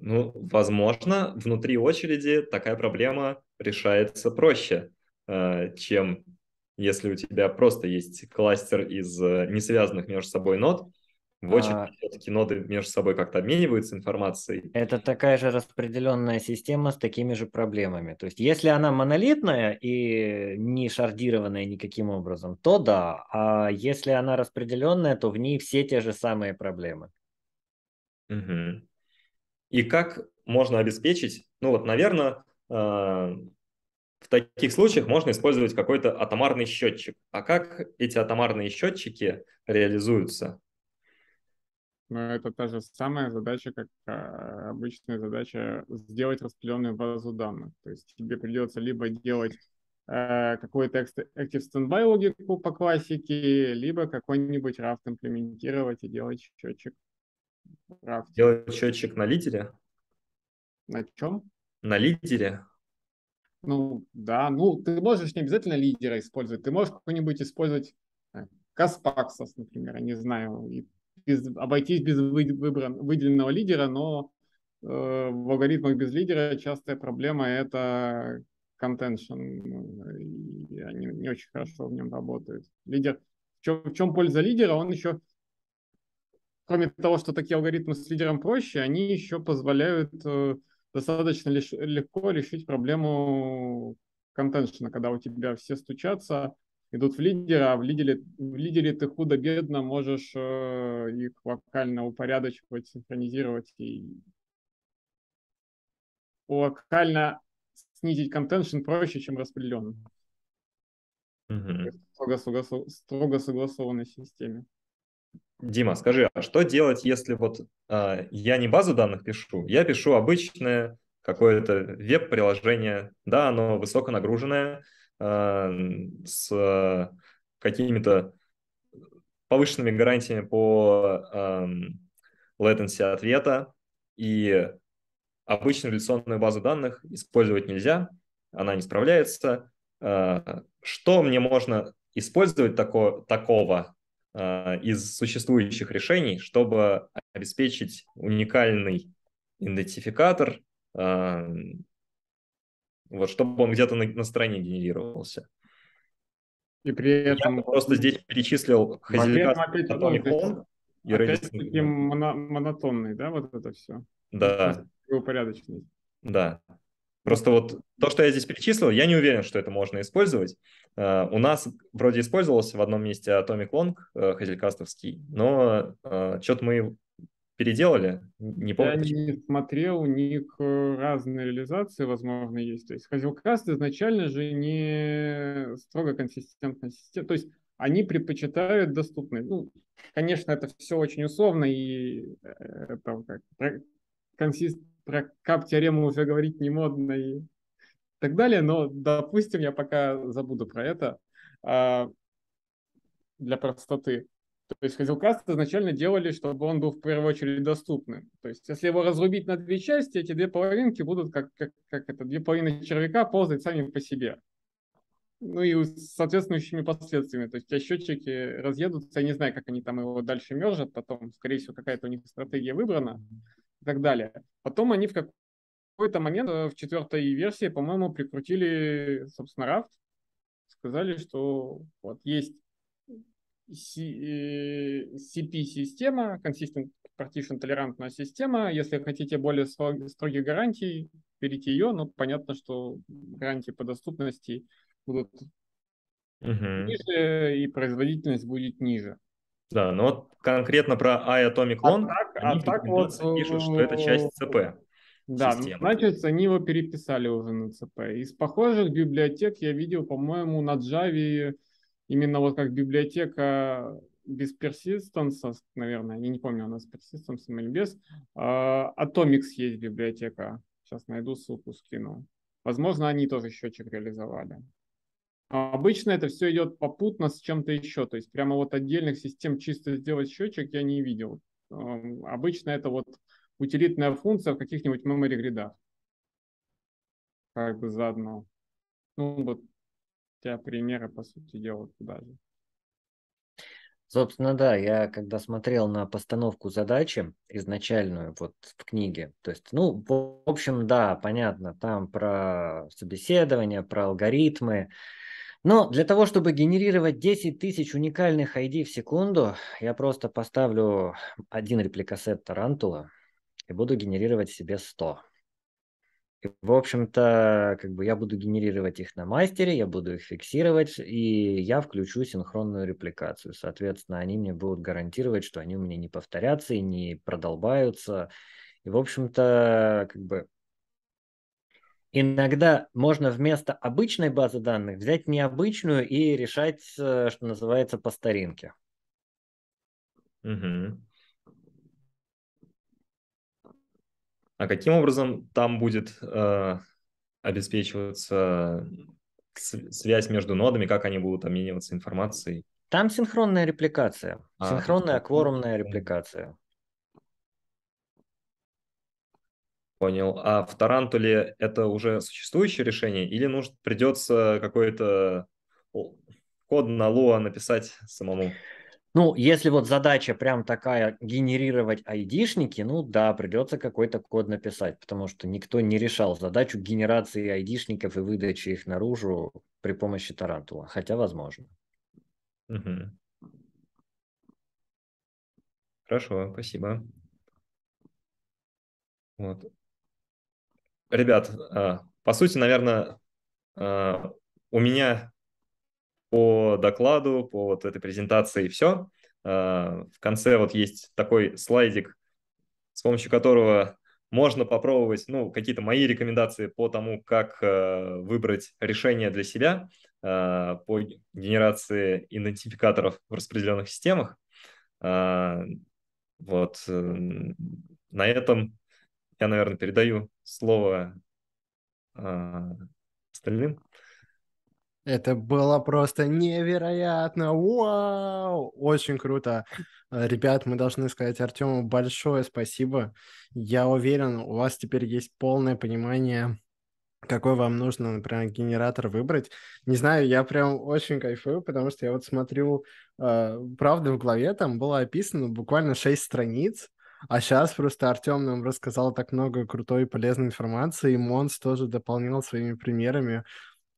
Ну, возможно, внутри очереди такая проблема решается проще, э, чем если у тебя просто есть кластер из э, несвязанных между собой нод. В очереди а... все-таки ноды между собой как-то обмениваются информацией. Это такая же распределенная система с такими же проблемами. То есть, если она монолитная и не шардированная никаким образом, то да. А если она распределенная, то в ней все те же самые проблемы. Угу. И как можно обеспечить, ну вот, наверное, э, в таких случаях можно использовать какой-то атомарный счетчик. А как эти атомарные счетчики реализуются? Ну, это та же самая задача, как а, обычная задача сделать распределенную базу данных. То есть тебе придется либо делать э, какой-то Active Standby логику по классике, либо какой-нибудь Raft имплементировать и делать счетчик. Raft. Делать счетчик на лидере? На чем? На лидере. Ну, да, ну, ты можешь не обязательно лидера использовать, ты можешь какой-нибудь использовать Каспаксос, например, я не знаю, и без, обойтись без выбран, выделенного лидера, но э, в алгоритмах без лидера частая проблема – это contention, и они не очень хорошо в нем работают. Лидер, в чем, в чем польза лидера? Он еще, кроме того, что такие алгоритмы с лидером проще, они еще позволяют э, достаточно лиш, легко решить проблему контеншена, когда у тебя все стучатся, идут в лидера, а в лидере, в лидере ты худо-бедно можешь э, их локально упорядочивать, синхронизировать и локально снизить контеншн проще, чем распределенный. Угу. Строго, строго, строго согласованной системе. Дима, скажи, а что делать, если вот э, я не базу данных пишу, я пишу обычное какое-то веб-приложение, да, оно высоконагруженное, э, с какими-то повышенными гарантиями по э, latency ответа, и обычную реляционную базу данных использовать нельзя, она не справляется. Э, что мне можно использовать тако, такого, из существующих решений, чтобы обеспечить уникальный идентификатор, э, вот, чтобы он где-то на, на стороне генерировался. И при этом... Я просто здесь перечислил Long и Опять-таки моно монотонный, да, вот это все? Да. Упорядоченность. Да. Просто вот то, что я здесь перечислил, я не уверен, что это можно использовать. Uh, у нас вроде использовался в одном месте Atomic Long uh, хазелькастовский, но uh, что-то мы переделали, не помню. Я не смотрел, у них э, разные реализации, возможно, есть. То есть Hazelcast изначально же не строго консистентная система. То есть они предпочитают доступные. Ну, конечно, это все очень условно, и э, это как консист, про кап-теорему уже говорить не модно и так далее, но, допустим, я пока забуду про это а, для простоты. То есть Hazelcast изначально делали, чтобы он был в первую очередь доступным. То есть если его разрубить на две части, эти две половинки будут как, как, как это, две половины червяка ползать сами по себе. Ну и с соответствующими последствиями. То есть у счетчики разъедутся, я не знаю, как они там его дальше мержат, потом, скорее всего, какая-то у них стратегия выбрана и так далее. Потом они в какой-то момент э, в четвертой версии, по-моему, прикрутили, собственно, Raft, сказали, что вот есть CP-система, э, Consistent Partition толерантная система. Если хотите более строгих гарантий, берите ее, но понятно, что гарантии по доступности будут угу. ниже, и производительность будет ниже. Да, но вот конкретно про iAtomic Long, а так, они а так вот, пишут, что это часть ЦП. Да, системы. значит, они его переписали уже на ЦП. Из похожих библиотек я видел, по-моему, на Java именно вот как библиотека без persistence, наверное, я не помню, у нас persistence или без. Uh, Atomics есть библиотека. Сейчас найду ссылку, скину. Возможно, они тоже счетчик реализовали. Обычно это все идет попутно с чем-то еще. То есть прямо вот отдельных систем чисто сделать счетчик я не видел. Обычно это вот утилитная функция в каких-нибудь memory гридах. Как бы заодно. Ну вот тебя примеры, по сути дела, туда же. Собственно, да, я когда смотрел на постановку задачи изначальную вот в книге, то есть, ну, в общем, да, понятно, там про собеседование, про алгоритмы, но для того, чтобы генерировать 10 тысяч уникальных ID в секунду, я просто поставлю один replica set Тарантула и буду генерировать себе 100. И, в общем-то, как бы я буду генерировать их на мастере, я буду их фиксировать, и я включу синхронную репликацию. Соответственно, они мне будут гарантировать, что они у меня не повторятся и не продолбаются. И, в общем-то, как бы иногда можно вместо обычной базы данных взять необычную и решать, э, что называется, по старинке. Угу. А каким образом там будет э, обеспечиваться связь между нодами, как они будут обмениваться информацией? Там синхронная репликация, а, синхронная кворумная репликация. Понял. А в Тарантуле это уже существующее решение или нужно придется какой-то код на Lua написать самому? Ну, если вот задача прям такая генерировать айдишники, ну да, придется какой-то код написать, потому что никто не решал задачу генерации айдишников и выдачи их наружу при помощи Тарантула, хотя возможно. Угу. Хорошо, спасибо. Вот. Ребят, а, по сути, наверное, а, у меня по докладу, по вот этой презентации все. А, в конце вот есть такой слайдик, с помощью которого можно попробовать, ну, какие-то мои рекомендации по тому, как выбрать решение для себя по генерации идентификаторов в распределенных системах. Вот на этом я, наверное, передаю слово остальным. Это было просто невероятно! Вау! Очень круто. Э, ребят, мы должны сказать Артему большое спасибо. Я уверен, у вас теперь есть полное понимание, какой вам нужно, например, генератор выбрать. Не знаю, я прям очень кайфую, потому что я вот смотрю, э, правда, в главе там было описано буквально 6 страниц, а сейчас просто Артем нам рассказал так много крутой и полезной информации, и Монс тоже дополнял своими примерами.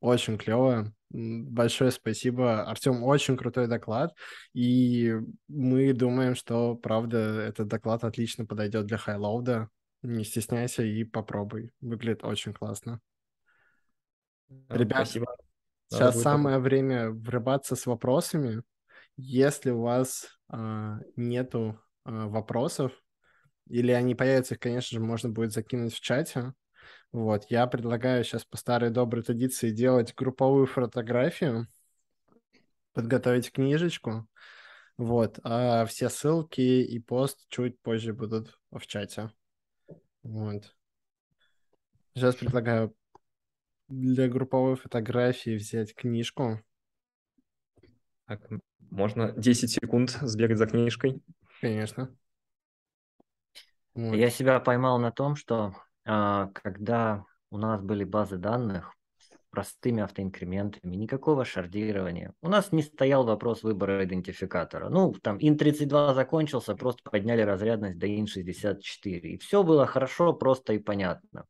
Очень клево. Большое спасибо. Артем, очень крутой доклад. И мы думаем, что, правда, этот доклад отлично подойдет для хайлоуда. Не стесняйся и попробуй. Выглядит очень классно. Да, Ребят, спасибо. сейчас самое попробовать. время врываться с вопросами. Если у вас а, нету а, вопросов, или они появятся, их, конечно же, можно будет закинуть в чате. Вот, я предлагаю сейчас по старой доброй традиции делать групповую фотографию, подготовить книжечку, вот, а все ссылки и пост чуть позже будут в чате. Вот. Сейчас предлагаю для групповой фотографии взять книжку. Так, можно 10 секунд сбегать за книжкой? Конечно. Вот. Я себя поймал на том, что а, когда у нас были базы данных с простыми автоинкрементами, никакого шардирования. У нас не стоял вопрос выбора идентификатора. Ну, там ин32 закончился, просто подняли разрядность до ин64. И все было хорошо, просто и понятно.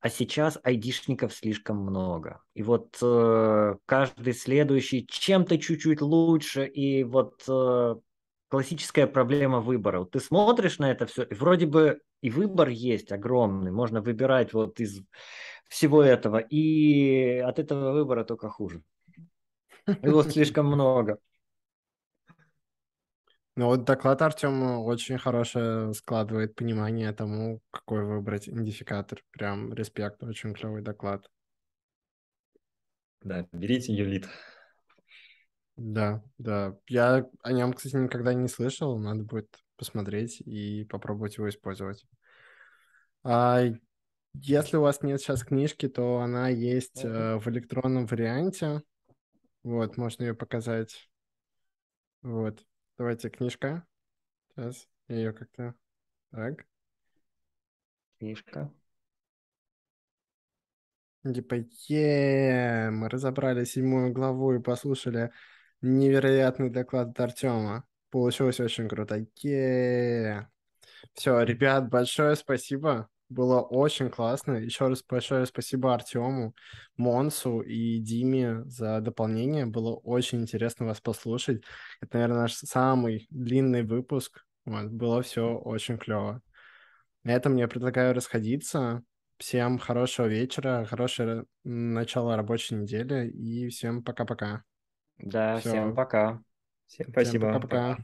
А сейчас айдишников слишком много. И вот э, каждый следующий чем-то чуть-чуть лучше. И вот э, классическая проблема выбора. Ты смотришь на это все, и вроде бы и выбор есть огромный, можно выбирать вот из всего этого, и от этого выбора только хуже. Его слишком много. Ну вот доклад Артем очень хорошее складывает понимание тому, какой выбрать идентификатор. Прям респект, очень клевый доклад. Да, берите юлит. Да, да. Я о нем, кстати, никогда не слышал. Надо будет посмотреть и попробовать его использовать. А если у вас нет сейчас книжки, то она есть э, в электронном варианте. Вот, можно ее показать. Вот. Давайте книжка. Сейчас я ее как-то... Так. Книжка. Типа, е мы разобрали седьмую главу и послушали Невероятный доклад от Артема. Получилось очень круто. Е-е-е. Все, ребят, большое спасибо. Было очень классно. Еще раз большое спасибо Артему, Монсу и Диме за дополнение. Было очень интересно вас послушать. Это, наверное, наш самый длинный выпуск. Вот, было все очень клево. На этом я предлагаю расходиться. Всем хорошего вечера, хорошего начала рабочей недели и всем пока-пока. Да, Все. всем пока. Всем спасибо. Всем пока-пока.